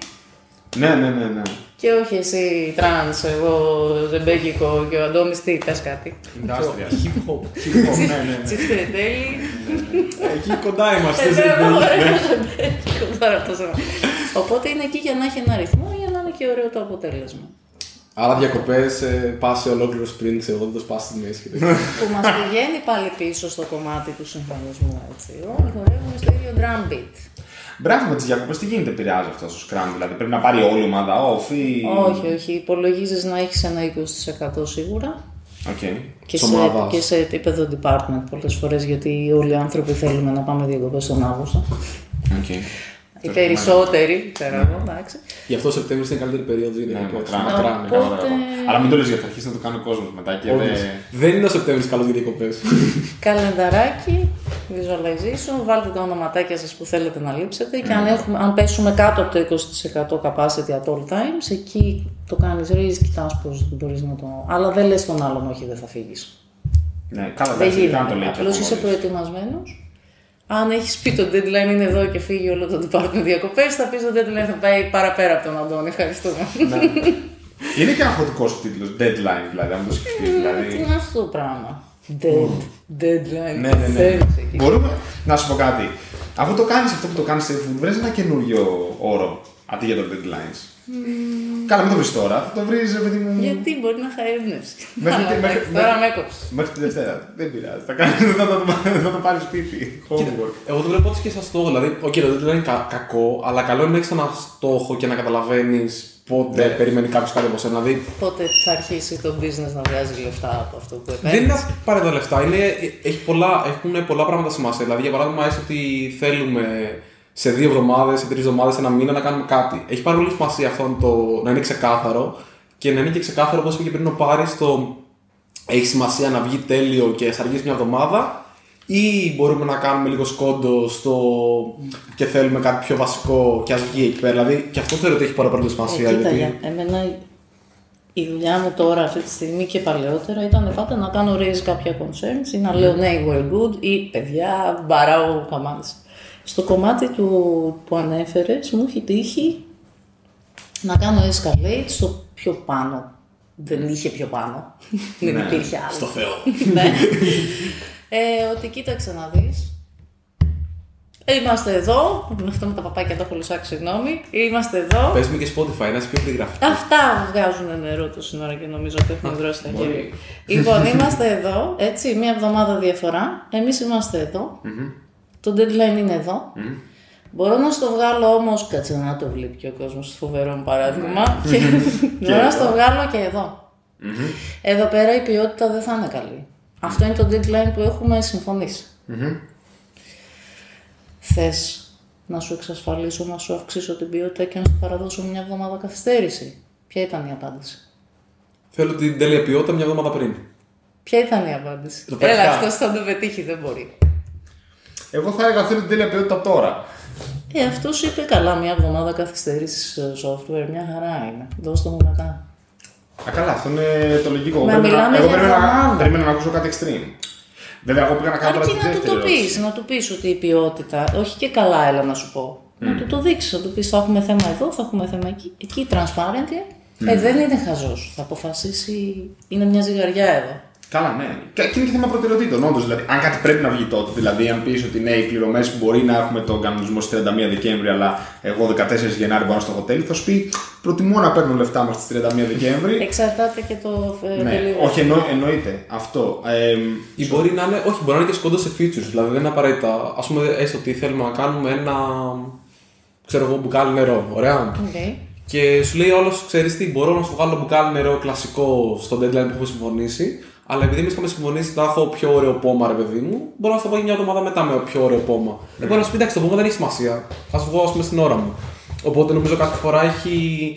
ναι, ναι, ναι, ναι. και όχι εσύ τρανς, εγώ ζεμπέκικο και ο Αντώνης τι, πες κάτι. Industrial. Hip hop. ναι, ναι, ναι. Τσιφτετέλη. Εκεί κοντά είμαστε. Ε, σε βέβαια, μπέλ. ωραίο ζεμπέκικο τώρα αυτό σε- Οπότε είναι εκεί για να έχει ένα ρυθμό για να είναι και ωραίο το αποτέλεσμα. Άρα διακοπές πας σε ολόκληρο sprint, σε 80 πας στη μέση. και τέτοια. που μας πηγαίνει πάλι πίσω στο κομμάτι του συγχρονισμού. Έτσι. Όλοι χορεύουμε στο ίδιο drum beat. Μπράβο με τις διακοπές, τι γίνεται, επηρεάζει αυτό στο Scrum. Δηλαδή πρέπει να πάρει όλη η ομάδα off ή. Όχι, όχι. Υπολογίζεις να έχεις ένα 20% σίγουρα. Οκ. Και Της σε, ομάδας. και σε επίπεδο department πολλές φορές, γιατί όλοι οι άνθρωποι θέλουμε να πάμε διακοπές τον Αύγουστο. Οκ. Οι περισσότεροι, ξέρω εγώ, εντάξει. Γι' αυτό ο Σεπτέμβριος είναι η καλύτερη περίοδος για Ναι, διακοπές. μετράμε. Μακράνε. Οπότε- Κατάλαβα. Αλλά μην το λες γιατί θα αρχίσει να το κάνει ο κόσμος μετά και Όντως. δεν. Δεν είναι ο Σεπτέμβριος καλός για διακοπές. Καλενταράκι, visualization, βάλτε τα ονοματάκια σας που θέλετε να λείψετε και αν, έχουμε, αν πέσουμε κάτω από το 20% capacity at all times, εκεί το κάνεις raise, κοιτάς πώς μπορείς να το... Αλλά δεν λες τον άλλον, όχι δεν θα φύγεις. Ναι, καλά, Δεν εντάξει, κάνω το γίνεται. λέει και Απλώς από είσαι μόλις. προετοιμασμένος. Αν έχεις πει το deadline είναι εδώ και φύγει όλο το department διακοπές, θα πεις το deadline θα πάει παραπέρα από τον Αντώνη. Ευχαριστούμε. Είναι και αγχωτικό ο τίτλος, deadline δηλαδή, αν το σκεφτείς. Τι δηλαδή. είναι αυτό το πράγμα. Dead, deadline. Ναι, ναι, ναι. Θέλεις εκεί. Μπορούμε να σου πω κάτι. Αφού το κάνεις αυτό που το κάνεις σε food, βρες ένα καινούριο όρο αντί για το deadlines. Καλά, μην το βρεις τώρα. Θα το βρει, παιδί μου. Γιατί μπορεί να είχα έμπνευση. Μέχρι- Αλλά μέχρι- εντάξει, Τώρα μέχρι- με έκοψες. Μέχρι τη Δευτέρα. Δεν πειράζει. Θα, κάνεις, θα, το, θα το πάρεις σπίτι. Homework. Εγώ το βλέπω έτσι και σαν στόχο. Δηλαδή, οκ, το deadline είναι κα- κακό, αλλά καλό είναι να έχεις ένα στόχο και να καταλαβαίνεις πότε Ναι. περιμένει κάποιος κάτι από σένα. Δηλαδή, Πότε θα αρχίσει το business να βγάζει λεφτά από αυτό που επένδυσε. απαραίτητα λεφτά. Είναι, έχει πολλά, έχουν πολλά πράγματα σημασία. Δηλαδή, για παράδειγμα, έστω ότι θέλουμε σε δύο εβδομάδες, σε τρεις εβδομάδες, ένα μήνα να κάνουμε κάτι. Έχει πάρα πολύ σημασία αυτό το, να είναι ξεκάθαρο και να είναι και ξεκάθαρο, όπως είπε και πριν ο Πάρης, το έχει σημασία να βγει τέλειο και θα αργήσει μια εβδομάδα, ή μπορούμε να κάνουμε λίγο σκόντο στο και θέλουμε κάτι πιο βασικό και ας βγει εκεί πέρα. Δηλαδή, και αυτό θεωρώ ότι έχει πάρα πολύ σημασία. Ε, κοίτα, γιατί... για εμένα η δουλειά μου τώρα αυτή τη στιγμή και παλαιότερα ήταν πάντα να κάνω raise κάποια concerns ή να λέω ναι, we're good ή παιδιά, μπαράω καμάδες. Στο κομμάτι του που ανέφερες μου έχει τύχει να κάνω escalate στο πιο πάνω. Δεν είχε πιο πάνω. Δεν Ναι, υπήρχε άλλο. Στο Θεό. ναι. ε, ότι κοίταξε να δεις. Είμαστε εδώ. Με αυτό με τα παπάκια το έχω λυσάξει, συγγνώμη. Είμαστε εδώ. Πες μου και Spotify, να είσαι πιο περιγραφή. Αυτά βγάζουν νερό το σύνορα και νομίζω ότι έχουν δρώσει τα μπορεί. χέρια. Λοιπόν, είμαστε εδώ, έτσι, μία εβδομάδα διαφορά. Εμείς είμαστε εδώ. Το deadline είναι εδώ. Μπορώ να στο βγάλω όμως, κάτσε να το βλέπει και ο κόσμος, φοβερό μου παράδειγμα. και μπορώ να στο βγάλω και εδώ. Εδώ πέρα η ποιότητα δεν θα είναι καλή. Αυτό είναι το deadline που έχουμε συμφωνήσει. Θες να σου εξασφαλίσω, να σου αυξήσω την ποιότητα και να σου παραδώσω μια εβδομάδα καθυστέρηση; Ποια ήταν η απάντηση; Θέλω την τέλεια ποιότητα μια εβδομάδα πριν. Ποια ήταν η απάντηση; Το Έλα, πετυχά. αυτός θα το πετύχει, δεν μπορεί. Εγώ θα έλεγα θέλω την τέλεια ποιότητα τώρα. Ε, αυτός σου είπε καλά, μια εβδομάδα καθυστέρησης software, μια χαρά είναι. Δώστε μου μετά. Α, καλά, αυτό είναι το λογικό. Μα Περίμενα- μιλάμε εγώ για περίμενα, εβδομάδα. περίμενα να ακούσω κάτι extreme. Βέβαια, εγώ πήγα να κάνω τώρα Αρκεί τη να του δεύτερη το πει, ερώτηση. να του πεις ότι η ποιότητα, όχι και καλά, έλα να σου πω. Να του το δείξεις, να του πεις: Θα έχουμε θέμα εδώ, θα έχουμε θέμα εκεί. Εκεί transparent. Ε, δεν είναι χαζός. Θα αποφασίσει. Είναι μια ζυγαριά εδώ. Καλά, ναι. Και και είναι και θέμα προτεραιοτήτων, όντως. Δηλαδή, αν κάτι πρέπει να βγει τότε, δηλαδή, αν πεις ότι ναι, οι πληρωμές που μπορεί να έχουμε τον κανονισμό στις 31 Δεκέμβρη, αλλά εγώ 14 Γενάρη μπορώ να στο hotel, θα σου πει προτιμώ να παίρνω λεφτά μέχρι τι 31 Δεκέμβρη. Εξαρτάται και το ε, ναι, delivery. όχι, εννο, εννοείται αυτό. Ε, Ή μπορεί να είναι, όχι, μπορεί να είναι και σκόντο σε features. Δηλαδή δεν είναι απαραίτητα. Α πούμε, έστω ότι θέλουμε να κάνουμε ένα. ξέρω εγώ, μπουκάλι νερό. Ωραία. Οκ. Και σου λέει ο άλλος, ξέρεις τι, μπορώ να σου βγάλω μπουκάλι νερό κλασικό στο deadline που έχουμε συμφωνήσει. Αλλά επειδή εμείς είχαμε συμφωνήσει να έχω πιο ωραίο πώμα, ρε παιδί μου, μπορώ να σου το πω μια εβδομάδα μετά με πιο ωραίο πώμα. Mm. Εγώ να σου πει εντάξει, το πώμα δεν έχει σημασία. Θα σου βγω, ας πούμε, στην ώρα μου. Οπότε νομίζω κάθε φορά έχει,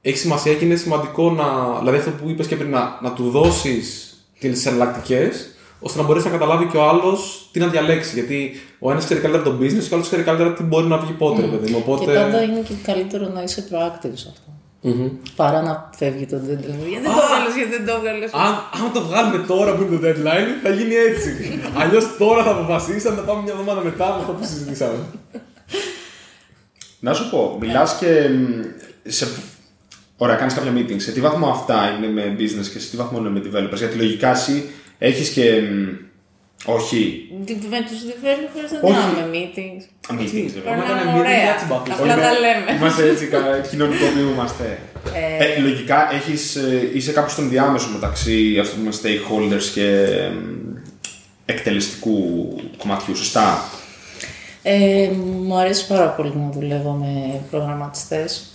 έχει σημασία και είναι σημαντικό να. Δηλαδή αυτό που είπες και πριν, να, να του δώσεις τις εναλλακτικές, ώστε να μπορέσει να καταλάβει και ο άλλος τι να διαλέξει. Γιατί ο ένας ξέρει καλύτερα το business και ο άλλος ξέρει καλύτερα τι μπορεί να βγει πότε, ρε παιδί μου. Οπότε. Και πάντα είναι και καλύτερο να είσαι proactive σε αυτό. Μμμ. Παρά να φεύγει το deadline. Γιατί δεν το έβγαλε, γιατί δεν το έβγαλες; Αν, αν το βγάλουμε τώρα που είναι το deadline, θα γίνει έτσι. Αλλιώς τώρα θα αποφασίσαμε να πάμε μια εβδομάδα μετά με αυτό που συζητήσαμε. να σου πω, μιλάς και μ, σε. Ωραία, κάνεις κάποια meetings. Σε τι βαθμό αυτά είναι με business και σε τι βαθμό είναι με developers; Γιατί λογικά εσύ έχεις και. Μ, όχι. Με του developers δεν Όχι. κάνουμε meetings. Meetings, βέβαια. Άμα Περνάμε ήταν meeting, ωραία. για τσιμπάφους. Απλά Όχι, τα ναι, λέμε. Είμαστε έτσι κα- κοινωνικοποιούμαστε. Ε, Ε, λογικά έχεις, ε, είσαι κάπου στον διάμεσο μεταξύ ας το πούμε, stakeholders και εμ, εκτελεστικού κομματιού, σωστά; Ε, μου αρέσει πάρα πολύ να δουλεύω με προγραμματιστές.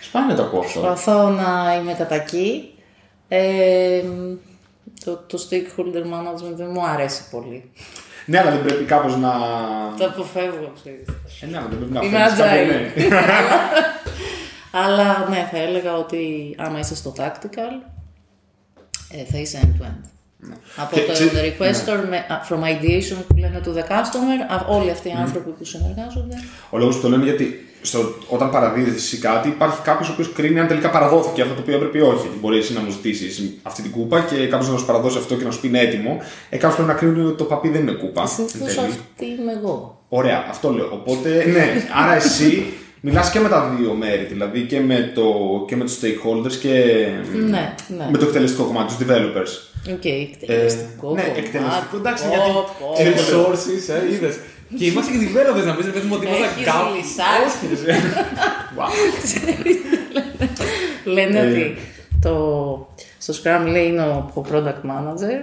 Σπάνια το ακούω αυτό. Προσπαθώ να είμαι κατά εκεί. Ε, το, το stakeholder management δεν μου αρέσει πολύ. Ναι, αλλά δεν πρέπει κάπως να... Το αποφεύγω, ξέρεις. Ε, ναι, αλλά δεν πρέπει να Είμαι φέρεις κάπου, agile. ναι. Αλλά ναι, θα έλεγα ότι άμα είσαι στο tactical, ε, θα είσαι end-to-end. Από Ναι. Και το ξε- requester με, α, from ideation που λένε to the customer, α, όλοι αυτοί οι άνθρωποι που συνεργάζονται. Ο λόγος που το λένε γιατί στο, όταν παραδίδεις εσύ κάτι υπάρχει κάποιος ο οποίος κρίνει αν τελικά παραδόθηκε αυτό το οποίο έπρεπε ή όχι. Μπορεί εσύ να μου ζητήσεις αυτή την κούπα και κάποιος να σου παραδώσει αυτό και να σου πει είναι έτοιμο. Ε, κάποιος πρέπει να κρίνει ότι το παπί δεν είναι κούπα. εν Συνήθως τέλει. αυτή είμαι εγώ. Ωραία, αυτό λέω. Οπότε, ναι, άρα εσύ μιλάς και με τα δύο μέρη, δηλαδή και με, το, και με τους stakeholders και Ναι, ναι. με το εκτελεστικό κομμάτι, τους developers. Οκ, εκτελεστικό. ναι, κομμάτι. εκτελεστικό, εντάξει, Πω, γιατί- πω. είναι Resources, ε, είδες. Και είμαστε και developers να πεις, ρε παιδί μου, ότι είμαστε Έχεις κάπου. λυσάξει. Wow. Λένε Ε. ότι το, στο Scrum λέει είναι ο, ο product manager,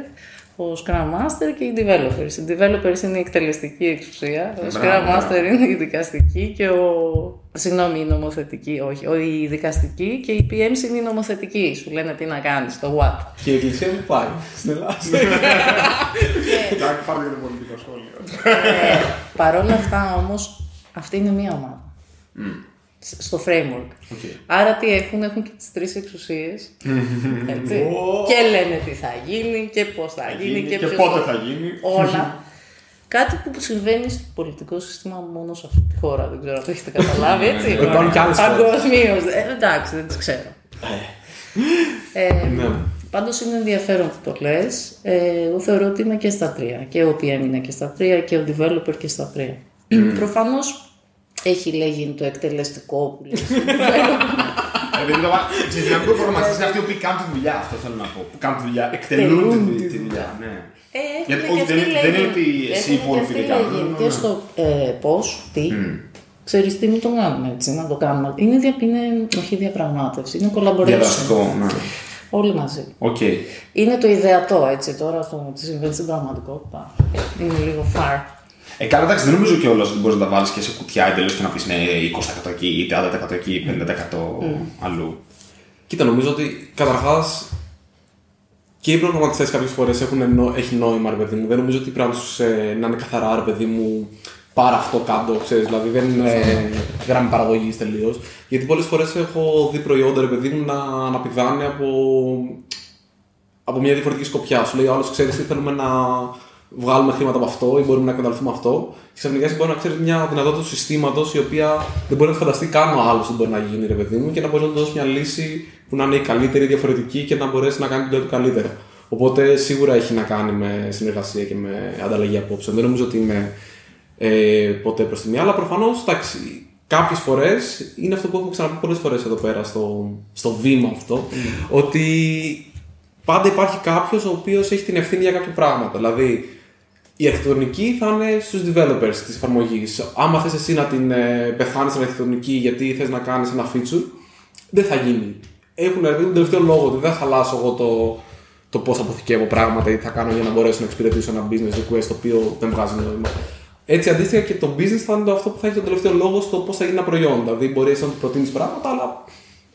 ο Scrum Master και οι developers. Οι developers είναι η εκτελεστική εξουσία, ο Scrum Μπράβο, Master είναι η δικαστική και ο... Συγγνώμη, η νομοθετική, όχι. Ο, η δικαστική και η PMs είναι η νομοθετική. Σου λένε τι να κάνεις, το what. Και η εκκλησία μου πάει στην Ελλάδα. Εντάξει, πάρε για το πολιτικό σχόλιο. ε, Παρ' όλα αυτά όμως, αυτή είναι μία ομάδα. Σ- Στο framework. Οκ. Άρα τι έχουν, έχουν και τις τρεις εξουσίες. έτσι, και λένε τι θα γίνει και πώς θα γίνει, Και, ποιος πότε θα γίνει. Όλα. Κάτι που συμβαίνει στο πολιτικό σύστημα μόνο σε αυτή τη χώρα. Δεν ξέρω αν το έχετε καταλάβει, έτσι. Υπάρχουν και άλλες χώρες. Παγκοσμίως. Ε, εντάξει, δεν τις ξέρω. Ε, Ναι. Πάντως είναι ενδιαφέρον που το λες. Ε, εγώ θεωρώ ότι είμαι και στα τρία. Και ο PM είναι και στα τρία και ο developer και στα τρία. Προφανώς έχει λέγει το εκτελεστικό που λέει. Ε, δεν το βα- Ξέρεις, δηλαδή, το προγραμματιστές είναι αυτοί που κάνουν τη δουλειά, αυτό θέλω να πω. Που κάνουν τη δουλειά, εκτελούν τη, τη δουλειά. Ναι. Ε, έχουν Γιατί- και όχι, αυτοί δεν είναι- δεν είναι λέγει- ότι εσύ οι έχουν υπόλοιποι και δεν αυτοί κάνουν. λέγει. Ναι, Και ναι. στο ε, πώς, τι, ξέρεις τι, μην το κάνουμε έτσι, να το κάνουμε. Είναι, δια, είναι όχι διαπραγμάτευση, είναι collaboration. Διαδραστικό, ναι. Όλοι μαζί. Οκ. Είναι το ιδεατό, έτσι, τώρα στο τι συμβαίνει στην πραγματικότητα. Είναι λίγο far. Ε, καλά, εντάξει, δεν νομίζω κιόλας ότι μπορείς να τα βάλεις και σε κουτιά εντελώς και να πεις ναι, 20% εκεί, ή 30% εκεί, ή 50% αλλού. Κοίτα, νομίζω ότι καταρχάς και οι προγραμματιστές κάποιες φορές έχει νόημα, ρε παιδί μου. Δεν νομίζω ότι πρέπει να τους, ε, να είναι καθαρά, ρε παιδί μου, πάρα αυτό κάτω, ξέρεις, δηλαδή δεν είναι γράμμη παραγωγής τελείως. Γιατί πολλές φορές έχω δει προϊόντα, ρε παιδί μου, να, να πηδάνε από, από μια διαφορετική σκοπιά. Σου λέει ο άλλος, ξέρεις τι θέλουμε να, βγάλουμε χρήματα από αυτό ή μπορούμε να εκμεταλλευτούμε αυτό. Και ξαφνικά εσύ μπορεί να ξέρεις μια δυνατότητα του συστήματος η οποία δεν μπορεί να φανταστεί καν ο άλλος ότι μπορεί να γίνει, ρε παιδί μου, και να μπορείς να του δώσεις μια λύση που να είναι η καλύτερη, διαφορετική και να μπορέσεις να κάνεις την δουλειά του καλύτερα. Οπότε σίγουρα έχει να κάνει με συνεργασία και με ανταλλαγή απόψεων. Δεν νομίζω ότι είμαι ε, ποτέ προς τη μία, αλλά προφανώς κάποιες φορές είναι αυτό που έχουμε ξαναπεί πολλές φορές εδώ πέρα στο, στο βήμα αυτό, Mm. ότι πάντα υπάρχει κάποιος ο οποίος έχει την ευθύνη για κάποια πράγματα. Δηλαδή, η αρχιτεκτονική θα είναι στους developers της εφαρμογής. Άμα θες εσύ να την ε, πεθάνεις στην αρχιτεκτονική γιατί θες να κάνεις ένα feature, δεν θα γίνει. Έχουν δηλαδή τον τελευταίο λόγο ότι δεν θα χαλάσω εγώ το, το πώς αποθηκεύω πράγματα ή τι θα κάνω για να μπορέσω να εξυπηρετήσω ένα business request το οποίο δεν βγάζει νόημα. Έτσι, αντίστοιχα και το business θα είναι το αυτό που θα έχει τον τελευταίο λόγο στο πώς θα γίνει ένα προϊόν. Δηλαδή, μπορεί εσύ να του προτείνεις πράγματα, αλλά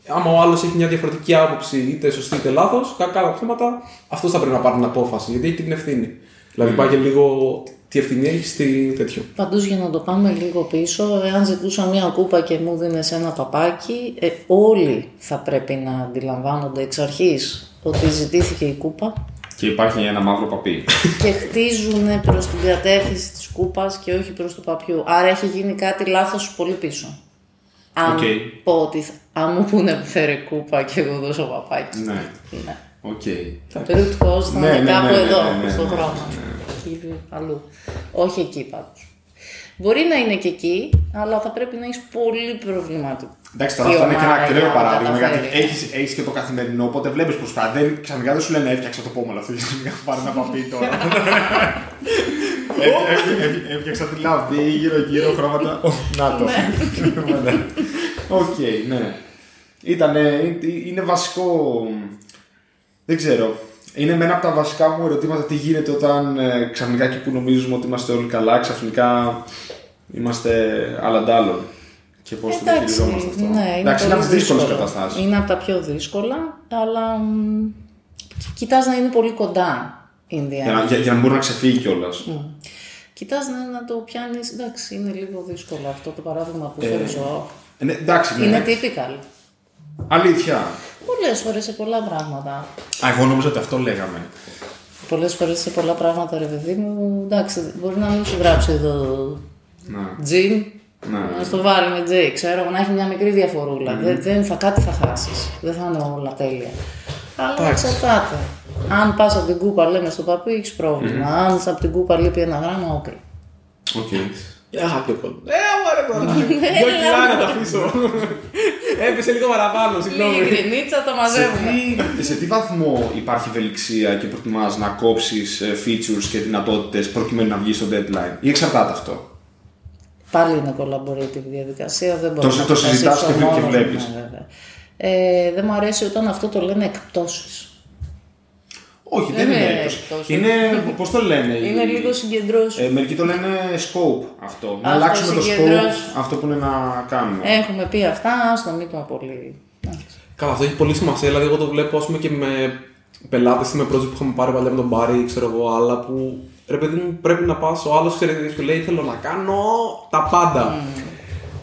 άμα ο άλλος έχει μια διαφορετική άποψη, είτε σωστή είτε λάθος, κακά τα θέματα, αυτός θα πρέπει να πάρει την απόφαση, γιατί έχει και την ευθύνη. Δηλαδή, πάει και λίγο τι ευθύνη έχει στη τέτοιο. Πάντως για να το πάμε λίγο πίσω, εάν ζητούσα μία κούπα και μου δίνεις ένα παπάκι, ε, όλοι θα πρέπει να αντιλαμβάνονται εξ αρχής ότι ζητήθηκε η κούπα Και υπάρχει ένα μαύρο παπί. και χτίζουν προς την κατεύθυνση της κούπας και όχι προς το παπιού. Άρα έχει γίνει κάτι λάθος πολύ πίσω. Αν Οκ. πω ότι θα- αν μου πούνε φέρε κούπα και εγώ δώσω παπάκι. ναι. Ναι. Οκ. Το root cause θα Ναι, είναι ναι, κάπου ναι, ναι, εδώ, ναι, ναι, στον ναι, χρόνο. Εκεί αλλού. Όχι εκεί πάντως. Μπορεί να είναι και εκεί, αλλά θα πρέπει να έχεις πολύ προβληματικό. Εντάξει, τώρα η αυτό είναι και ένα ομάδα ακραίο για να παράδειγμα γιατί καταφέρει. έχεις έχεις και το καθημερινό, οπότε βλέπεις προσπάθεια. Δεν, ξαφνικά δεν σου λένε έφτιαξα το πόμολο αυτό, ξαφνικά πάρει ένα παπί τώρα. Έφ- έφ- έφ- Έφτιαξα τη λαβή γύρω-γύρω χρώματα. Ω, Να το. Ναι. Οκ, ναι. Ήτανε, είναι βασικό. Δεν ξέρω. Είναι με ένα από τα βασικά μου ερωτήματα τι γίνεται όταν ε, ξαφνικά εκεί που νομίζουμε ότι είμαστε όλοι καλά, ξαφνικά είμαστε άλλαντάλλον. Και πώς το διαχειριζόμαστε αυτό. ναι, είναι Εντάξει, είναι από πολύ τις δύσκολες δύσκολο. καταστάσεις. Είναι από τα πιο δύσκολα, αλλά μ, κοιτάς να είναι πολύ κοντά in the Για, να- end. για, για να μπορεί να ξεφύγει κιόλας. Κοιτάς να, να το πιάνεις, εντάξει, είναι λίγο δύσκολο αυτό το παράδειγμα που Ε, θεωρώ. ναι, εντάξει, ναι. Είναι typical. Αλήθεια. Πολλές φορές σε πολλά πράγματα. Α, εγώ νόμιζα ότι αυτό λέγαμε. Πολλές φορές σε πολλά πράγματα, ρε παιδί μου, εντάξει, μπορεί να μην σου γράψει εδώ Να. τζιν, Ναι. να στο βάλει με τζέι, ξέρω, να έχει μια μικρή διαφορούλα. Δεν, δεν θα, κάτι θα χάσεις. Δεν θα είναι όλα τέλεια. Αλλά εξαρτάται. Αν πας από την κούπα, λέμε στο παππού, έχεις πρόβλημα. Αν από την κούπα λείπει ένα γράμμα, οκ. Οκ. Α, πιο κοντά. Ε, ωραία τώρα. Δύο κιλά να τα αφήσω. Έπεσε λίγο παραπάνω, συγγνώμη. Λίγη γκρινίτσα, το Σε μαζεύουμε. τι, σε τι βαθμό υπάρχει ευελιξία και προτιμάς να κόψεις ε, features και δυνατότητες προκειμένου να βγεις στο deadline; Ή εξαρτάται αυτό; Πάλι είναι collaborative διαδικασία, δεν μπορώ Το- να το συζητάς αποφασίσω και βλέ- και μόνος μου, βλέπεις. ναι, βέβαια. Ε, δεν μου αρέσει όταν αυτό το λένε εκπτώσεις. Όχι, δεν Δεν είναι είναι έκπτωση. έκπτωση. Είναι, πώς το λένε. Είναι οι- λίγο συγκεντρώσει. Ε, μερικοί το λένε scope αυτό. Να Αυτό αλλάξουμε το scope, συγκεντρώσεις. αυτό που είναι να κάνουμε. Έχουμε πει αυτά, στο μην το πολύ. Εντάξει. Καλά, αυτό έχει πολύ σημασία. Δηλαδή, εγώ το βλέπω ας πούμε, και με πελάτες ή με project που είχαμε πάρει παλιά με τον Μπάρι ή ξέρω εγώ άλλα που ρε παιδί μου πρέπει να πας. Ο άλλος ξέρει και λέει: Θέλω να κάνω τα πάντα.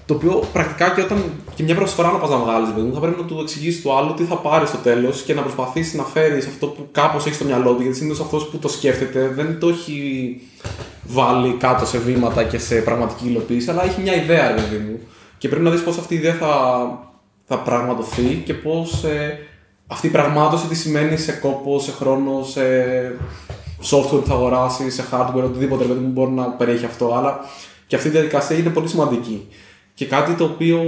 Το οποίο πρακτικά και όταν και μια προσφορά να πας να βγάλεις, παιδί μου, θα πρέπει να του εξηγήσεις το άλλο τι θα πάρει στο τέλος και να προσπαθήσεις να φέρεις αυτό που κάπως έχει στο μυαλό του. Γιατί συνήθως αυτός που το σκέφτεται δεν το έχει βάλει κάτω σε βήματα και σε πραγματική υλοποίηση, αλλά έχει μια ιδέα, ρε παιδί μου. Και πρέπει να δεις πώς αυτή η ιδέα θα, θα πραγματοθεί και πώς αυτή η πραγμάτωση τι σημαίνει σε κόπο, σε χρόνο, σε software που θα αγοράσεις, σε hardware, οτιδήποτε ρε παιδί μου μπορεί να περιέχει αυτό. Αλλά και αυτή η διαδικασία είναι πολύ σημαντική. Και κάτι το οποίο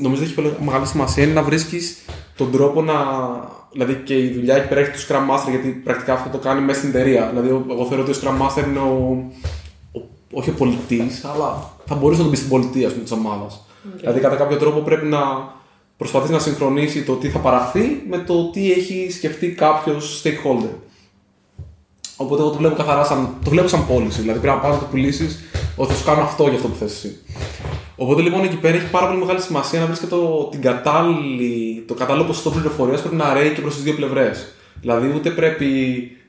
νομίζω έχει πολύ μεγάλη σημασία είναι να βρίσκεις τον τρόπο να. Δηλαδή και η δουλειά εκεί πέρα έχει του Scrum Master, γιατί πρακτικά αυτό το κάνει μέσα στην εταιρεία. Δηλαδή, εγώ θεωρώ ότι ο Scrum Master είναι ο, ο- όχι ο πολιτής, αλλά θα μπορούσε να τον πεις στην πολιτεία της ομάδας. Δηλαδή, κατά κάποιο τρόπο πρέπει να προσπαθήσει να συγχρονίσει το τι θα παραχθεί με το τι έχει σκεφτεί κάποιος stakeholder. Οπότε εγώ το βλέπω καθαρά σαν, το βλέπω σαν πώληση. Δηλαδή πρέπει να πάρεις να το πουλήσεις ότι θα σου κάνω αυτό για αυτό που θες εσύ. Οπότε λοιπόν εκεί πέρα έχει πάρα πολύ μεγάλη σημασία να βρεις και το, την κατάλληλη, το κατάλληλο ποσοστό πληροφορίας πρέπει να ρέει και προς τις δύο πλευρές. Δηλαδή ούτε πρέπει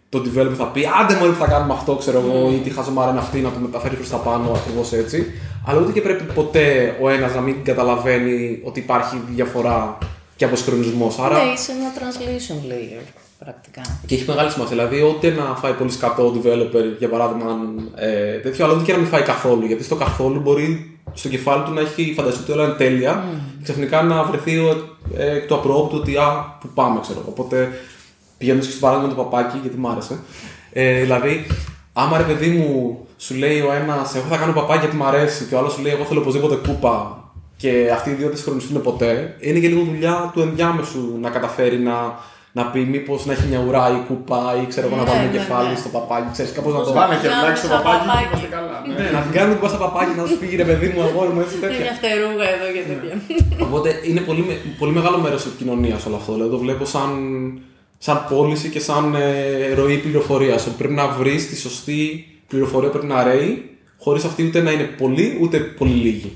το developer θα πει άντε μόλι θα κάνουμε αυτό, ξέρω εγώ, ή τι χαζομάρα είναι αυτή να το μεταφέρει προς τα πάνω ακριβώς έτσι. Αλλά ούτε και πρέπει ποτέ ο ένας να μην καταλαβαίνει ότι υπάρχει διαφορά και αποσυγχρονισμός. Άρα Ναι, είσαι ένα translation layer. πρακτικά. Και έχει μεγάλη σημασία. Δηλαδή, ό,τι να φάει πολύ σκατό ο developer, για παράδειγμα, αν, ε, τέτοιο, αλλά ούτε και να μην φάει καθόλου. Γιατί στο καθόλου μπορεί στο κεφάλι του να έχει φανταστεί ότι όλα είναι τέλεια και ξαφνικά να βρεθεί ε, εκ του απρόοπτου ότι α, που πάμε, ξέρω. Οπότε πηγαίνοντας και στο παράδειγμα του παπάκι, γιατί μ' άρεσε. Ε, δηλαδή, άμα ρε παιδί μου σου λέει ο ένας, Εγώ θα κάνω παπάκι γιατί μ' αρέσει, και ο άλλος σου λέει Εγώ θέλω οπωσδήποτε κούπα, και αυτοί οι δύο δεν συγχρονιστούν ποτέ, είναι και λίγο δουλειά του ενδιάμεσου να καταφέρει να, να πει μήπως να έχει μια ουρά ή κούπα ή ξέρω εγώ να Ναι, βάλουμε ναι, κεφάλι ναι. στο παπάκι, ξέρεις κάπως να το. Βάλε χερνάκι στο Σαν παπάκι παπάκι. και είμαστε καλά. ναι. Ναι, να την κάνουμε την πάσα παπάκι να σου φύγει ρε παιδί μου, αγόρι μου, έτσι Είναι τέτοια. μια φτερούγα εδώ και τέτοια. Οπότε είναι πολύ, με- πολύ μεγάλο μέρος της επικοινωνίας όλο αυτό. Δηλαδή το βλέπω σαν, σαν πώληση και σαν ε, ροή πληροφορίας. Ότι πρέπει να βρεις τη σωστή πληροφορία που πρέπει να ρέει, χωρίς αυτή ούτε να είναι πολύ ούτε πολύ λίγη.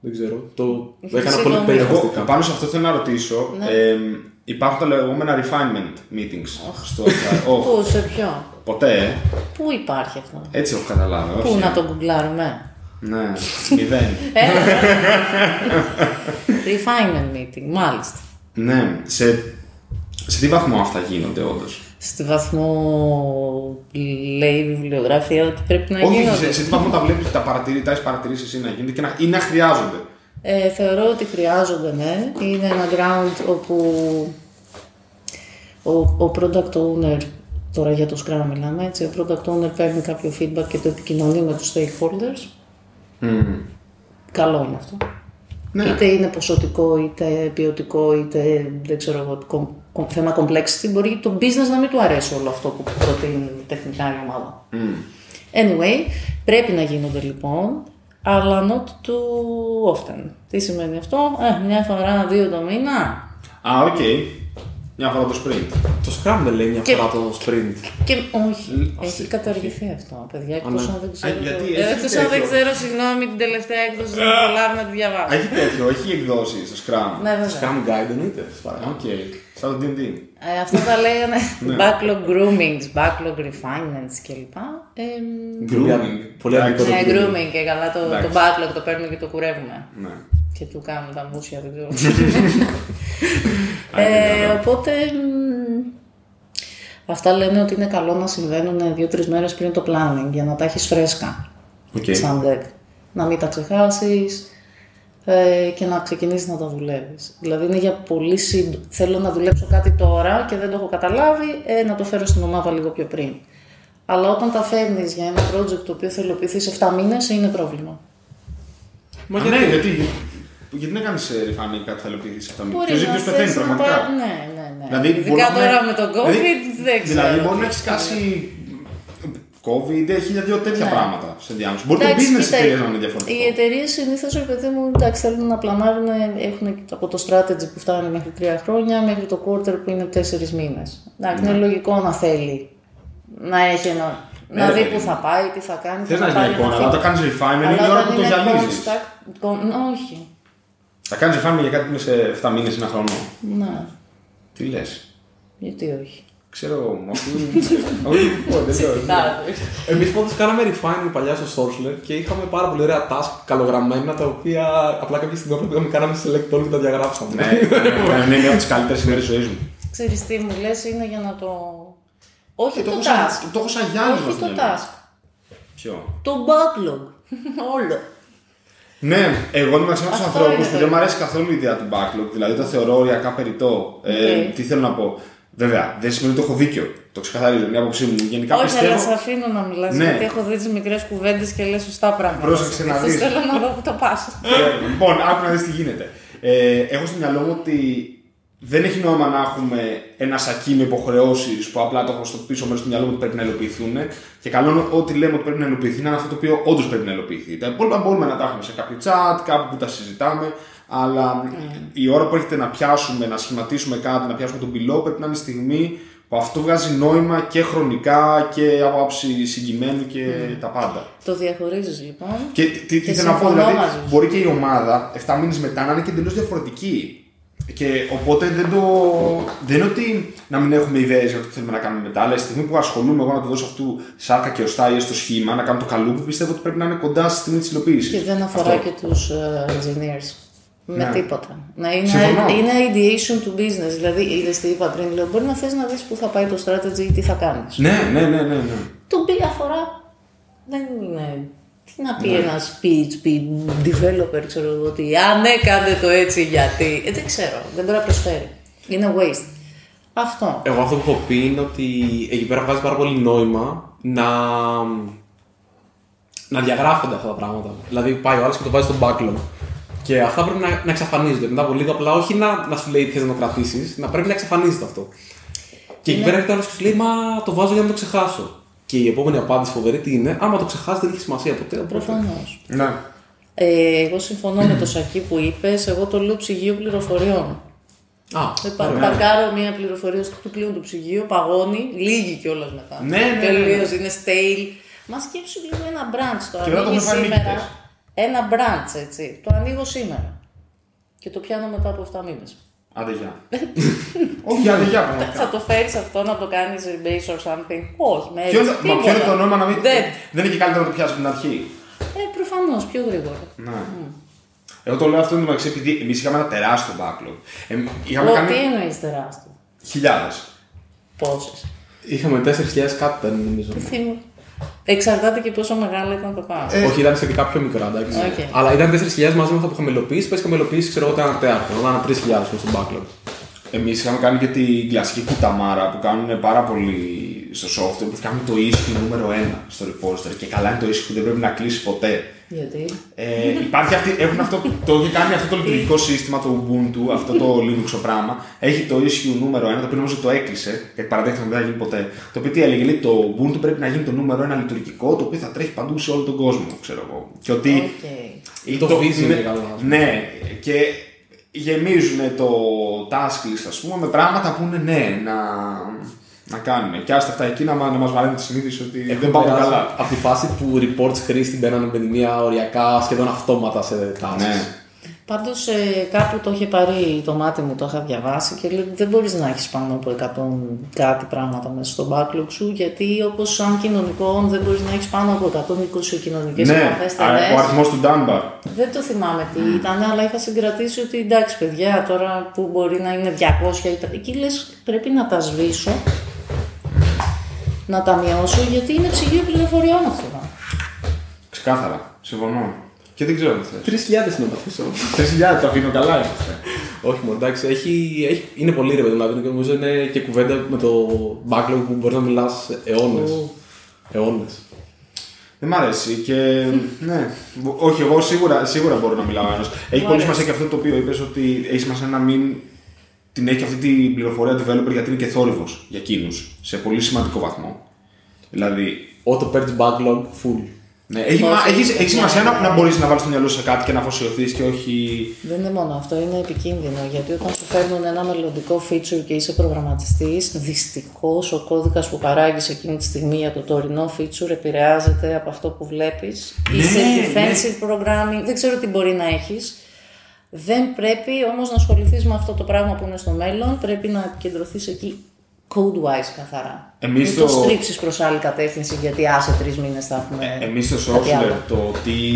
Δεν ξέρω. Το, το έκανα πολύ Συγγνώμη. Εγώ περιφραστικά. πάνω σε αυτό θέλω να ρωτήσω. Ναι. ε, υπάρχουν τα λεγόμενα refinement meetings στο oh, Πού, σε ποιο, Ποτέ, ε. πού υπάρχει αυτό; έτσι έχω καταλάβει. Πού όχι. να το γκουγκλάρουμε; Ναι, μηδέν. Refinement meeting, μάλιστα. ναι, σε, σε τι βαθμό αυτά γίνονται όντως; Στη βαθμό λέει η βιβλιογραφία ότι πρέπει να Όχι, γίνονται. σε, σε τι βαθμό τα βλέπεις, τα παρατηρεί, τα έχει παρατηρήσεις εσύ να γίνονται και να, ή να χρειάζονται. Ε, θεωρώ ότι χρειάζονται, ναι. Είναι ένα ground όπου ο, ο product owner, τώρα για το Scrum μιλάμε, έτσι, ο product owner παίρνει κάποιο feedback και το επικοινωνεί με τους stakeholders. Καλό είναι αυτό. Ναι. Είτε είναι ποσοτικό, είτε ποιοτικό, είτε δεν ξέρω εγώ, κομ- κομ- θέμα complexity. Μπορεί το business να μην του αρέσει όλο αυτό που προτείνει τεχνικά η ομάδα. Anyway, πρέπει να γίνονται λοιπόν, αλλά not too often. Τι σημαίνει αυτό, ε, μια φορά, δύο το μήνα. Α, οκ. Μια φορά το sprint. Το Scrum δεν λέει μια Και- φορά το sprint. Και όχι, έχει καταργηθεί αυτό, παιδιά. Εκτός ναι. αν δεν ξέρω. Α, γιατί το- έχει εκτός αν δεν τέτοιο. ξέρω, συγγνώμη, την τελευταία έκδοση δεν προλάβω να τη διαβάσω. Έχει τέτοιο, έχει εκδόσεις στο Scrum. Ναι, βέβαια. Scrum Guide εννοείται. σας παρακαλώ. Οκ. Σαν το D&D. Ε, αυτά τα λέγανε Ναι. backlog groomings, backlog refinements κλπ. Ε, Grooming. Πολύ Εντάξει. αντρικό ναι, το grooming και καλά το, το Εντάξει. backlog το παίρνουμε και το κουρεύουμε. Ναι. Και του κάνουμε τα μούσια, δεν ξέρω. Α, είναι ε, δυνατό. οπότε μ, αυτά λένε ότι είναι καλό να συμβαίνουν δύο-τρεις μέρες πριν το planning για να τα έχεις φρέσκα Οκ. σαν deck. Να μην τα ξεχάσεις ε, και να ξεκινήσεις να τα δουλεύεις. Δηλαδή είναι για πολύ σύντομο. Θέλω να δουλέψω κάτι τώρα και δεν το έχω καταλάβει, ε, να το φέρω στην ομάδα λίγο πιο πριν. Αλλά όταν τα φέρνεις για ένα project το οποίο θα υλοποιηθεί σε 7 μήνες, είναι πρόβλημα. Μα ναι, γιατί. Γιατί να κάνεις refining κάτι θα υλοποιηθεί σε αυτά Μπορεί Ποιος να ίδιος πεθαίνει θες να πραγματικά. πάρει- Ναι, ναι, ναι. Δηλαδή, Ειδικά μπορούμε- τώρα με τον COVID, δηλαδή- δεν ξέρω. Δηλαδή, μπορεί να τι έχεις θα κάσει COVID, χίλια δύο τέτοια Ναι. πράγματα σε διάμεσο. Μπορεί το Εντάξει, business κοίτα, εταιρεία να είναι διαφορετικό. Οι εταιρείες συνήθως, ρε παιδί μου, εντάξει, θέλουν να πλανάρουν, έχουν από το strategy που φτάνει μέχρι τρία χρόνια μέχρι το quarter που είναι τέσσερις μήνες. Εντάξει, Ναι. είναι λογικό να θέλει να έχει ένα. Ναι, να ρε δει παιδί που μου. θα πάει, τι θα κάνει. Θες θα να έχει πάρει μια εικόνα, ένα αλλά feedback. το κάνεις refinement είναι Αλλά η ώρα όταν που το είναι γυαλίζεις. contact- con- Όχι. Θα κάνεις refinement για κάτι που είναι σε 7 μήνες ή ένα χρόνο. Ναι. Τι λες; Γιατί όχι; Ξέρω εγώ, μα αφού. Όχι, λοιπόν, δεν ξέρω. Εμείς πάντως κάναμε refinement παλιά στο Sourceler και είχαμε πάρα πολύ ωραία task καλογραμμένα τα οποία απλά κάποια στιγμή που πήγαμε κάναμε select all και τα διαγράψαμε. Ναι, ναι, είναι μια από τις καλύτερες ημέρες ζωής μου. Ξέρεις τι μου λες, είναι για να το... Όχι Και το το έχω σαν- task. το έχω σαν γυάλισμα Όχι στο το μυαλό. task. Ποιο; Το backlog. Όλο. Ναι, εγώ είμαι ένας από του Αυτό ανθρώπους είναι που το δεν μου ίδιο. αρέσει καθόλου η ιδέα του backlog. Δηλαδή το θεωρώ οριακά περιττό. Ε, Οκ. τι θέλω να πω. Βέβαια, δεν σημαίνει ότι έχω δίκιο. Το ξεκαθαρίζω, μια άποψή μου. Γενικά Όχι, πιστεύω. αλλά σε αφήνω να μιλάς, Ναι. γιατί έχω δει τις μικρές κουβέντες και λες σωστά πράγματα. Πρόσεξε να Συνήθως δεις. Θέλω να δω που το πας. Ε, λοιπόν, άκου να δεις τι γίνεται. Ε, έχω στο μυαλό μου ότι δεν έχει νόημα να έχουμε ένα σακί με υποχρεώσεις που απλά το έχω στο πίσω μέρος του μυαλού μου ότι πρέπει να υλοποιηθούν. Και καλό είναι ότι λέμε ότι πρέπει να υλοποιηθεί να είναι αυτό το οποίο όντως πρέπει να υλοποιηθεί. Τα υπόλοιπα μπορούμε να τα έχουμε σε κάποιο chat, κάπου που τα συζητάμε. Αλλά η ώρα που έρχεται να πιάσουμε, να σχηματίσουμε κάτι, να πιάσουμε τον πυλό, πρέπει να είναι η στιγμή που αυτό βγάζει νόημα και χρονικά και από άψη συγκειμένου και τα πάντα. Το διαχωρίζεις λοιπόν. Και τι, τι Και θέλω να πω, συμφωνώ δηλαδή, μαζί σου. μπορεί και η ομάδα 7 μήνες μετά να είναι και εντελώς διαφορετική. Και οπότε δεν το. Δεν είναι ότι να μην έχουμε ιδέες για το τι θέλουμε να κάνουμε μετά, αλλά στη στιγμή που ασχολούμαι εγώ να το δώσω αυτού σάρκα και οστά ή στο σχήμα, να κάνω το καλούπι, πιστεύω ότι πρέπει να είναι κοντά στη στιγμή της υλοποίησης. Και δεν αφορά και τους ε, engineers. Με Ναι. τίποτα. Να είναι, Συμφωνώ. είναι ideation to business. Δηλαδή, είδες τι είπα πριν, λέω, μπορεί να θες να δεις πού θα πάει το strategy ή τι θα κάνεις. Ναι, ναι, ναι, ναι. ναι. Το B αφορά. Δεν είναι. Τι να Ναι. πει ένα PHP developer, ξέρω εγώ ότι. Α, ναι, κάντε το έτσι γιατί. Ε, δεν ξέρω. Δεν μπορεί να προσφέρει. Είναι waste. Αυτό. Εγώ αυτό που έχω πει είναι ότι εκεί πέρα βγάζει πάρα πολύ νόημα να, να διαγράφονται αυτά τα πράγματα. Δηλαδή πάει ο άλλος και το βάζει στο backlog. Και αυτά πρέπει να, να εξαφανίζονται. Μετά από λίγο απλά όχι να, να σου λέει τι θες να το κρατήσεις, να πρέπει να εξαφανίζεται αυτό. Και εκεί Ναι. πέρα έρχεται άλλο και σου λέει Μα το βάζω για να το ξεχάσω. Και η επόμενη απάντηση φοβερή τι είναι, άμα το ξεχάσει δεν έχει σημασία ποτέ. οπότε- Προφανώς. ναι. Ε, εγώ συμφωνώ με το σακί που είπες. Εγώ το λέω ψυγείο πληροφοριών. Α, Ε, πα- ωραία. Παρκάρω μια πληροφορία στο του πλοίου του ψυγείου, παγώνει, λίγη κιόλας μετά. Ναι, ναι, ναι, ναι. Τελείως, είναι stale. Μα σκέψου λίγο ένα branch το Και μετά το ανοίγει έχουμε φάει σήμερα. Νύχτες. Ένα branch, έτσι. Το ανοίγω σήμερα. Και το πιάνω μετά από 7 μήνες. Άντε γεια. Όχι, άντε γεια. Θα πραγματικά. το φέρεις αυτό να το κάνεις base or something; Όχι, με Ποιο έτσι, είναι- Μα ποιο είναι τίποτα. το νόημα να μην. Δεν. Δεν είναι και καλύτερο να το πιάσεις από την αρχή; Ε, προφανώς, πιο γρήγορα. Ναι. Εγώ το λέω αυτό μεταξύ επειδή εμείς είχαμε ένα τεράστιο backlog. Ε, είχαμε Ω, κάνει τι εννοείς τεράστιο; χιλιάδες. Πόσες. Είχαμε 4.000 κάτι παίρνει νομίζω. Εξαρτάται και πόσο μεγάλα ήταν το πάνω. Ε, Όχι, ήταν σχετικά πιο μικρά, εντάξει. Οκ. Αλλά ήταν 4.000 μαζί με αυτά που είχαμε υλοποιήσει. Πες είχαμε υλοποιήσει, ξέρω εγώ, το ένα τέταρτο. Να είναι 3.000 στο backlog. Εμείς είχαμε κάνει και την κλασική κουταμάρα που κάνουν πάρα πολύ στο software που κάνουν το issue νούμερο 1 στο repository. Και καλά είναι το issue που δεν πρέπει να κλείσει ποτέ. Γιατί; Ε, υπάρχει αυτή, έχουν αυτό, το έχει κάνει αυτό το λειτουργικό σύστημα, το Ubuntu, αυτό το Linux το πράγμα. Έχει το issue νούμερο 1, το οποίο νομίζω το έκλεισε, γιατί παραδέχτηκε ότι δεν θα γίνει ποτέ. Το οποίο τι έλεγε, λέει, το Ubuntu πρέπει να γίνει το νούμερο 1 λειτουργικό, το οποίο θα τρέχει παντού σε όλο τον κόσμο, ξέρω εγώ. Και ότι. Οκ. ή Το vision ναι, είναι καλό, ας πούμε. ναι, και γεμίζουν το task list, ας πούμε, με πράγματα που είναι ναι, να, να κάνουμε. Και άστα αυτά εκεί να, μα- να μας βαραίνει τη συνείδηση ότι δεν πάμε περάσει καλά. Από τη φάση που reports χρήστη μπαίνανε με τη μία οριακά σχεδόν αυτόματα σε tasks. Ναι. Πάντως ε, κάπου το είχε πάρει το μάτι μου, το είχα διαβάσει και λέει ότι δεν μπορείς να έχεις πάνω από 100 κάτι πράγματα μέσα στο backlog σου, γιατί όπως σαν κοινωνικό δεν μπορείς να έχεις πάνω από 120 κοινωνικές Ναι, επαφέ α, ο αριθμός του Dunbar. Δεν το θυμάμαι τι ήταν, αλλά είχα συγκρατήσει ότι εντάξει, παιδιά, τώρα που μπορεί να είναι 200 ή τα- Εκεί λες, πρέπει να τα σβήσω, να τα μειώσω, γιατί είναι ψυγείο πληροφοριών αυτό. Ξεκάθαρα. Συμφωνώ. Και δεν ξέρω τι θες. 3.000 να τα αφήσω. 3.000 το αφήνω καλά είμαστε. Όχι μόνο, εντάξει, έχει, έχει, είναι πολύ ρε παιδί μου, δηλαδή και νομίζω είναι και κουβέντα με το backlog που μπορείς να μιλάς αιώνες. Ου. Αιώνες. Δεν μ' αρέσει και. ναι. Όχι, εγώ σίγουρα, σίγουρα μπορώ να μιλάω ένα. Έχει Μου πολύ αρέσει. σημασία και αυτό το οποίο είπες ότι έχει σημασία να μην την έχει αυτή την πληροφορία developer γιατί είναι και θόρυβος για εκείνους σε πολύ σημαντικό βαθμό. Δηλαδή, Auto purge backlog full. ναι, έχει, Όχι, μα- έχει, ναι, έχεις σημασία ναι, να, ναι. να μπορείς να βάλεις το μυαλό σου σε κάτι και να αφοσιωθείς και όχι. Δεν είναι μόνο αυτό, είναι επικίνδυνο γιατί όταν σου φέρνουν ένα μελλοντικό feature και είσαι προγραμματιστής, δυστυχώς ο κώδικας που παράγεις εκείνη τη στιγμή για το τωρινό feature επηρεάζεται από αυτό που βλέπεις. Ναι, είσαι ναι. defensive programming, δεν ξέρω τι μπορεί να έχεις. Δεν πρέπει όμως να ασχοληθείς με αυτό το πράγμα που είναι στο μέλλον, πρέπει να επικεντρωθείς εκεί code-wise καθαρά. Εμείς Μην το- το στρίψει προς άλλη κατεύθυνση γιατί άσε τρεις μήνες θα έχουμε. Εμείς στο κάτι Sourceler άλλο. το τι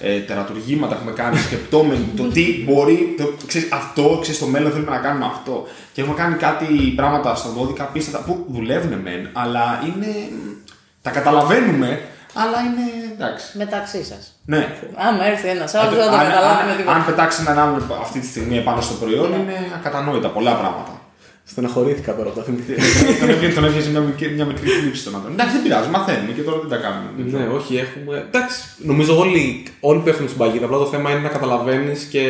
ε, τερατουργήματα έχουμε κάνει, σκεπτόμενοι, το τι μπορεί, το, ξέρεις, αυτό, ξέρεις, στο μέλλον θέλουμε να κάνουμε αυτό. Και έχουμε κάνει κάτι πράγματα στον κώδικα πίστευτα που δουλεύουν μεν, αλλά είναι. τα καταλαβαίνουμε, αλλά είναι. εντάξει. Μεταξύ σας. Ναι. Άμα έρθει ένας άλλος, δεν θα το αν, καταλάβει με αν, τίποτα. αν πετάξεις έναν άλλον αυτή τη στιγμή επάνω στο προϊόν, είναι ακατανόητα πολλά πράγματα. Στεναχωρήθηκα τώρα όταν θυμηθήκα. τον έβγαινε τον έβγαινε μια, μικρή- μια μικρή θλίψη στον άντρα. Εντάξει, δεν πειράζει, μαθαίνουμε και τώρα δεν τα κάνουμε. ναι, όχι, έχουμε. Εντάξει, νομίζω όλοι, όλοι πέφτουν στην παγίδα. Απλά το θέμα είναι να καταλαβαίνεις και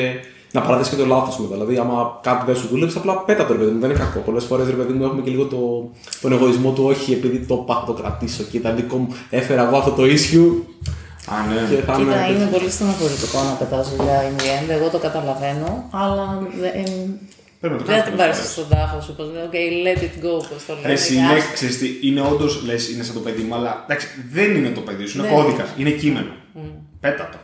να παραδέχει και το λάθος μετά. Δηλαδή, άμα κάτι δεν σου δούλεψε, απλά πέτα το ρε παιδί μου, δεν είναι κακό. Πολλές φορές ρε παιδί μου έχουμε και λίγο το, τον εγωισμό του, όχι επειδή το πάω το κρατήσω και ήταν δικό μου, έφερα εγώ αυτό το issue. Α, ναι. Και θα Κοίτα, είναι. είναι πολύ στεναχωρητικό να πετάς δουλειά in the end. Εγώ το καταλαβαίνω, αλλά δεν Πρέπει να το δεν κάνεις την πολλές πάρεις φορές. στον τάφος σου. Πως λέει, OK, let it go, πώ το Ρε, λένε. εσύ και είναι, άστο. ξέρεις τι, είναι όντως λες, είναι σαν το παιδί μου, αλλά εντάξει, δεν είναι το παιδί σου, είναι Ναι. κώδικας, είναι κείμενο. Πέτα το.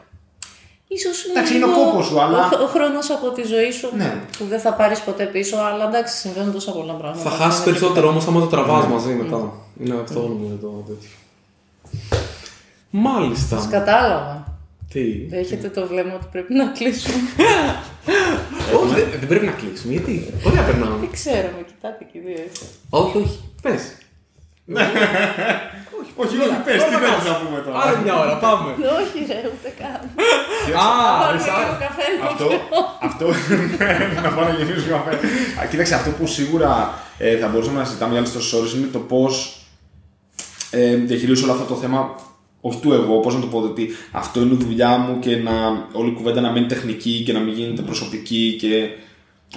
Ίσως είναι Εντάξει, είναι ο λίγο κόπος σου, αλλά- Ο, ο χρόνος από τη ζωή σου Ναι. που δεν θα πάρεις ποτέ πίσω, αλλά εντάξει, συμβαίνουν τόσα πολλά πράγματα. Θα χάσεις Είναι περισσότερο όμως άμα το τραβάς Ναι. μαζί μετά. Είναι αυτό νομίζω το τέτοιο. Μάλιστα. Σας κατάλαβα. Τι; Έχετε το βλέμμα ότι πρέπει να κλείσουμε. Όχι, δεν, δεν πρέπει να κλείσουμε. Γιατί; Ωραία, περνάμε. Δεν ξέρω, με κοιτάτε και οι δύο έτσι. όχι, όχι. Πες. Όχι, όχι, πες, τι θέλεις να πούμε τώρα. Άλλη μια ώρα, πάμε. Όχι, ρε, ούτε καν. Α, Πάρουμε εσά- λίγο καφέ. Αυτό, αυτό, να πάω να γεμίσω καφέ. Α, Κοίταξε, αυτό που σίγουρα ε, θα μπορούσαμε να συζητάμε για άλλες τόσες ώρες είναι το πώς ε, διαχειρίζω όλο αυτό το θέμα. Όχι του εγώ, πώς να το πω, ότι αυτό είναι η δουλειά μου και να όλη η κουβέντα να μένει τεχνική και να μην γίνεται προσωπική. Και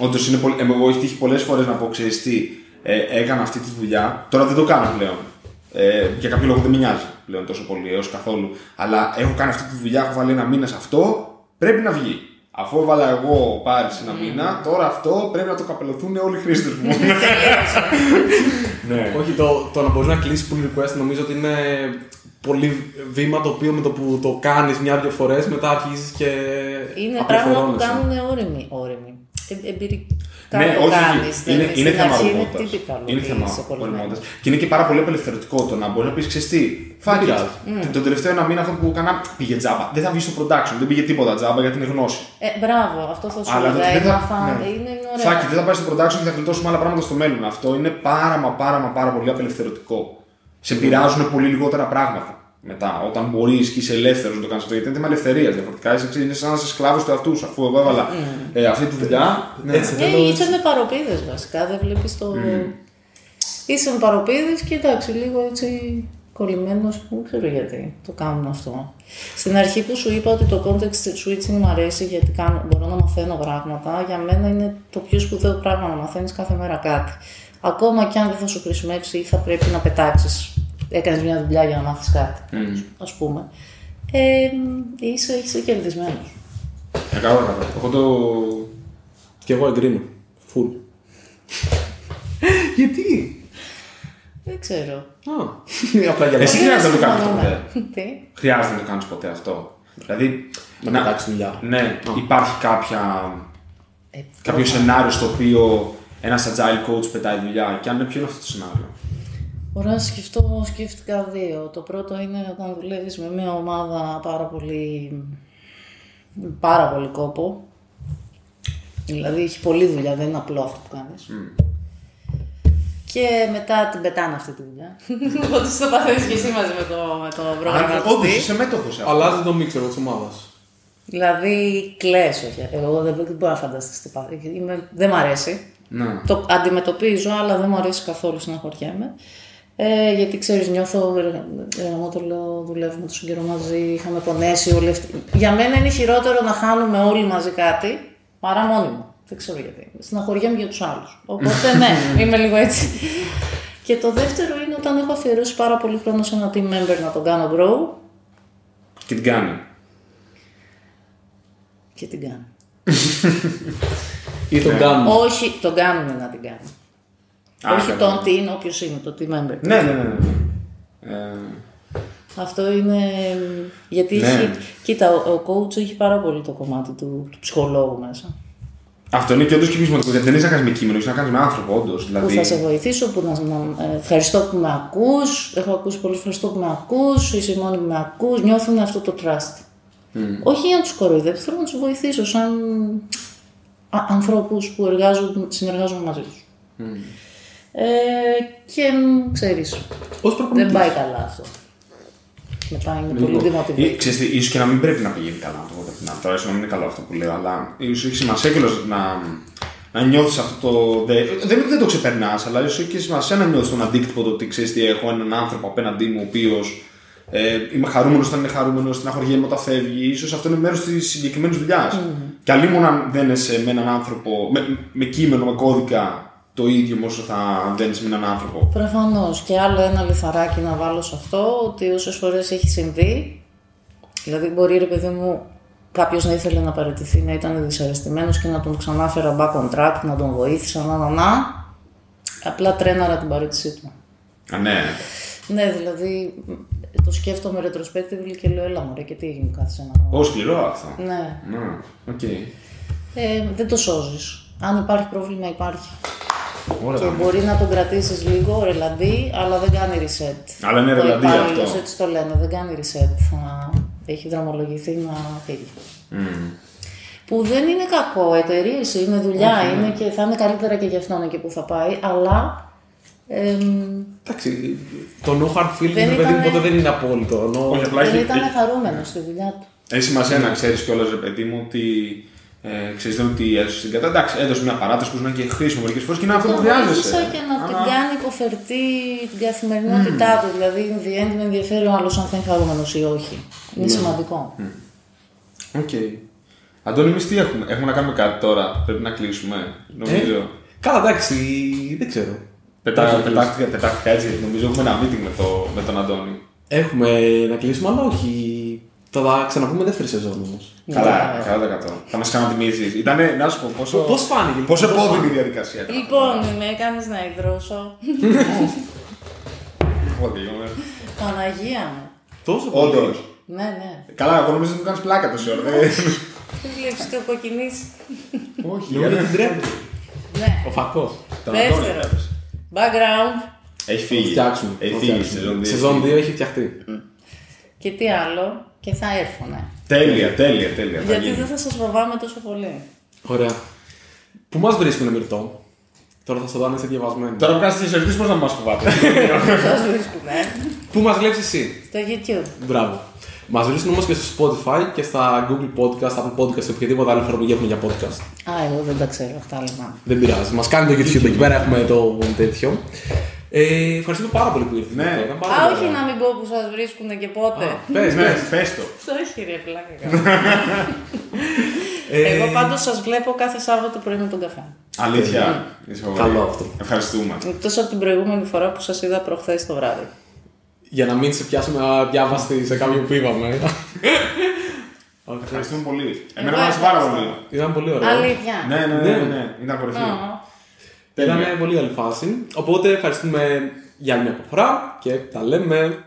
όντως είναι πολύ. ε, Εγώ έχει τύχει πολλές φορές να πω, ξέρεις τι, ε, έκανα αυτή τη δουλειά. Τώρα δεν το κάνω πλέον. Ε, για κάποιο λόγο δεν με νοιάζει πλέον τόσο πολύ έως καθόλου. Αλλά έχω κάνει αυτή τη δουλειά, έχω βάλει ένα μήνα σε αυτό, πρέπει να βγει. Αφού έβαλα εγώ πάρει ένα μήνα, τώρα αυτό πρέπει να το καπελωθούν όλοι οι χρήστες μου. ναι. Όχι, το, το να μπορείς να κλείσει pull request νομίζω ότι είναι πολύ βήμα το οποίο με το που το κάνεις μια-δυο φορές μετά αρχίζεις και. Είναι πράγματα που απληφορώνεσαι. κάνουν όρεμοι. όρεμοι. Ε, εμπειρικά Ναι, το όχι, κάνεις, όχι. δεν Είναι, είναι στην θέμα αρχή Είναι ορμότητας. typical Είναι ότι θέμα είσαι κολλημένος. ορμότητας. Και είναι και πάρα πολύ απελευθερωτικό το να μπορεί να πεις ξέρεις τι. Fuck it. πειράζει. Τον τελευταίο ένα μήνα αυτό που έκανα πήγε τζάμπα. Δεν θα βγει στο production, δεν πήγε τίποτα τζάμπα γιατί είναι γνώση. Ε, μπράβο, αυτό θα σου Αλλά έλεγα. δεν θα. έμαθα, ναι. Είναι, είναι ωραία. Fuck it, δεν θα πάει στο production και θα γλιτώσουμε άλλα πράγματα στο μέλλον. Αυτό είναι πάρα μα πάρα μα πάρα πολύ απελευθερωτικό. Σε πειράζουν πολύ λιγότερα πράγματα μετά. Όταν μπορείς και είσαι ελεύθερος να το κάνεις αυτό, γιατί είναι θέμα ελευθερίας. Διαφορετικά είσαι, ξέρεις, είναι σαν να είσαι σκλάβος του εαυτού σου. Αφού εγώ έβαλα ε, αυτή τη δουλειά. ναι. Έτσι. Ε, Τέλος. είσαι με παροπίδες βασικά, δεν βλέπεις το. Είσαι με παροπίδες και εντάξει, λίγο έτσι κολλημένο, δεν ξέρω γιατί το κάνουν αυτό. Στην αρχή που σου είπα ότι το context switching μου αρέσει γιατί κάνω, μπορώ να μαθαίνω πράγματα, για μένα είναι το πιο σπουδαίο πράγμα να μαθαίνεις κάθε μέρα κάτι. Ακόμα και αν δεν θα σου χρησιμεύσει ή θα πρέπει να πετάξεις. Έκανες μια δουλειά για να μάθεις κάτι, ας πούμε. Ε, είσαι, είσαι κερδισμένος. Ε, καλά, καλά. Εγώ το. Και εγώ εγκρίνω. Full. Γιατί; Δεν ξέρω. Α, απλά για να Εσύ χρειάζεται να το κάνεις συμφωνούμε. ποτέ. Τι; Χρειάζεται να το κάνεις ποτέ αυτό. Δηλαδή. να πετάξει δουλειά. Ναι, υπάρχει κάποια, Ε, κάποιο σενάριο στο οποίο ένας agile coach πετάει δουλειά. Και αν ναι, ποιο είναι αυτό το σενάριο; Ωραία, να σκεφτώ, σκέφτηκα δύο. Το πρώτο είναι όταν δουλεύεις με μια ομάδα πάρα πολύ, με πάρα πολύ κόπο. Δηλαδή έχει πολλή δουλειά, δεν είναι απλό αυτό που κάνεις. Και μετά την πετάνε αυτή τη δουλειά. Οπότε το παθαίνεις και εσύ μαζί με το, με το Αν όντως προγραμματιστή. είσαι μέτοχος σε αυτό. Αλλάζει το μίξερ της ομάδας. Δηλαδή κλαις, όχι. Εγώ δεν, δεν μπορώ να φανταστείς τι πάθει. Είμαι- Δεν μ' αρέσει. Ναι. Το αντιμετωπίζω, αλλά δεν μου αρέσει καθόλου, συναχωριέμαι. Ε, γιατί ξέρεις, νιώθω. Εγώ το λέω, δουλεύουμε τόσο καιρό μαζί, είχαμε πονέσει όλοι αυτοί. Για μένα είναι χειρότερο να χάνουμε όλοι μαζί κάτι παρά μόνοι μου. Δεν ξέρω γιατί. Συναχωριέμαι για τους άλλους. Οπότε ναι, είμαι λίγο έτσι. Και το δεύτερο είναι όταν έχω αφιερώσει πάρα πολύ χρόνο σε ένα team member να τον κάνω grow Και την κάνει. και την κάνω. Ή τον κάνουμε. Όχι, τον κάνουμε να την κάνει. Α, Όχι καλά. τον τι είναι, όποιο είναι, το team member. Ναι, ναι, ναι. ναι. Ε, Αυτό είναι. Γιατί Ναι. έχει. Κοίτα, ο, ο coach έχει πάρα πολύ το κομμάτι του, του ψυχολόγου μέσα. αυτό είναι και όντως και πιο σημαντικό. Γιατί δεν έχει να κάνεις με κείμενο, έχει να κάνεις με άνθρωπο, όντως. Που Δηλαδή, θα σε βοηθήσω, που να, να ε, ευχαριστώ που με ακούς, έχω ακούσει πολύ ευχαριστώ που με ακούς, είσαι η μόνη που με ακούς, νιώθουν αυτό το trust. Όχι για να τους κοροϊδέψω, θέλω να τους βοηθήσω σαν α, ανθρώπους που εργάζονται, συνεργάζονται μαζί τους. Ε, και μ, ξέρεις, Ω δεν προπονητής. πάει καλά αυτό. Μετά είναι πολύ demotivated. Ή, ξέρεις τι, ίσως και να μην πρέπει να πηγαίνει καλά να το πω από την άλλη. Τώρα ίσως να μην είναι καλό αυτό που λέω, αλλά ίσως έχει σημασία και να, να νιώθεις αυτό το. δε- δεν είναι ότι δεν το ξεπερνάς, αλλά ίσως έχει και σημασία να νιώθεις τον αντίκτυπο το ότι ξέρεις τι έχω έναν άνθρωπο απέναντί μου, ο οποίος ε, είμαι χαρούμενος όταν είναι χαρούμενος, στεναχωριέμαι όταν φεύγει. σω αυτό είναι μέρος της συγκεκριμένης δουλειάς. Και αλλήμον αν δεν είσαι με έναν άνθρωπο, με, με κείμενο, με κώδικα το ίδιο με όσο θα δένεις με έναν άνθρωπο. Προφανώς. Και άλλο ένα λιθαράκι να βάλω σε αυτό, ότι όσες φορές έχει συμβεί, δηλαδή μπορεί ρε παιδί μου κάποιος να ήθελε να παραιτηθεί, να ήταν δυσαρεστημένος και να τον ξανάφερα back on track, να τον βοήθησα, να, να, να. Απλά τρέναρα την παρέτησή του. Α, ναι. Ναι, δηλαδή το σκέφτομαι retrospectively και λέω, έλα μωρέ, και τι έγινε κάθε ένα Ω σκληρό αυτό. Ναι. Ναι, οκ. Ε, δεν το σώζεις. Αν υπάρχει πρόβλημα, υπάρχει. Ωραία. Και μπορεί να τον κρατήσεις λίγο, ρελαντί, αλλά δεν κάνει reset. Αλλά είναι Ο ρελαντί υπάλληλος αυτό. έτσι το λένε, δεν κάνει reset. Θα έχει δρομολογηθεί να φύγει. Που δεν είναι κακό, εταιρείες είναι δουλειά, είναι και θα είναι καλύτερα και για αυτόν εκεί που θα πάει, αλλά. εμ, Εντάξει, το no hard feelings Δεν δεν, παιδί, ήτανε- ποτέ δεν είναι απόλυτο. ενώ- Όχι, απλά δεν έχει, ήταν χαρούμενος στη δουλειά του. έχει σημασία να ξέρεις κιόλας, ρε παιδί μου, ότι ε, ξέρεις ότι έδωσε την κατάσταση. Εντάξει, έδωσε μια παράταση που είναι και χρήσιμο μερικές φορές και είναι αυτό Το που χρειάζεσαι. βοήθησα και να την κάνει υποφερτή την καθημερινότητά του. Δηλαδή, in the end με ενδιαφέρει ο άλλος αν θα είναι χαρούμενος ή όχι. Είναι Ναι. σημαντικό. Οκ. Αντώνη, εμείς τι έχουμε; Έχουμε να κάνουμε κάτι τώρα. Πρέπει να κλείσουμε. Νομίζω. Ε, Καλά, εντάξει, δεν ξέρω. Πετά- Εντάξει, Πετάχτηκα πετάχτηκα έτσι, γιατί νομίζω έχουμε ένα meeting με, το, με τον Αντώνη. Έχουμε να κλείσουμε, αλλά όχι. Θα τα ξαναπούμε δεύτερη σεζόν όμως. Καλά, Ναι. καλά τα κατώ. Θα μας ξανατιμήσεις. Ήτανε, να σου πω, πόσο. Πώς φάνηκε, Πόσο πώς επώδυνη φάνηκε. η διαδικασία ήταν. Λοιπόν, με έκανες να εκδρώσω. Όχι, ε. Παναγία μου. Τόσο πολύ. Όντως. Ναι, ναι. Καλά, εγώ νομίζω ότι μου κάνει πλάκα τόση ώρα. Ε, Τι βλέπεις το κοκκινήσει. Όχι, Νομίζω ε. την τρέπει. Ναι. Ο φακός. Τον Αντώνη Δεύτερο. βλέπεις. Background. Έχει φύγει. Φτιάξουμε. Έχει Θα φύγει φτιάξουμε. σεζόν 2. Σεζόν 2 έχει φτιαχτεί. Και τι άλλο; Και θα έρθω, ναι. Τέλεια, τέλεια, τέλεια. θα Γιατί γίνει. δεν θα σας φοβάμαι τόσο πολύ. Ωραία. Πού μας βρίσκουν, Μυρτό. Τώρα θα στο δω αν είσαι διαβασμένο. Τώρα που κάνει τις ερωτήσει, πώς να μας φοβάται; Σα βρίσκουμε. Πού μας βλέπεις εσύ; Στο YouTube. Μπράβο. Μας βρίσκουν όμως και στο Spotify και στα Google Podcast, Apple Podcast, σε οποιαδήποτε άλλη εφαρμογή έχουμε για podcast. Α, εγώ δεν τα ξέρω αυτά λοιπόν. Δεν πειράζει. Μας κάνει το YouTube εκεί πέρα, έχουμε το τέτοιο. Ε, ευχαριστούμε πάρα πολύ που ήρθατε. Ναι. Ήταν πάρα Α, πολύ όχι ωραία. να μην πω που σας βρίσκουν και πότε. Πες, Ναι, πες. πες το. Όχι, ρε, πλάκα. Ε, Εγώ πάντως σας βλέπω κάθε Σάββατο πρωί με τον καφέ. Αλήθεια. Είσαι φοβερή. Καλό αυτό. Ευχαριστούμε. Εκτός από την προηγούμενη φορά που σας είδα προχθές το βράδυ. Για να μην σε πιάσουμε αδιάβαστη σε κάποιο που είπαμε. Όχι. Ευχαριστούμε πολύ. Εμένα Εγώ μου άρεσε πάρα ευχαριστώ. πολύ. Ήταν πολύ ωραίο. Αλήθεια. Ναι, ναι, ναι, Ναι. ναι. Ήταν κορυφή. Α, Τέλεια. Ήταν πολύ καλή φάση. Οπότε ευχαριστούμε για άλλη μια φορά και τα λέμε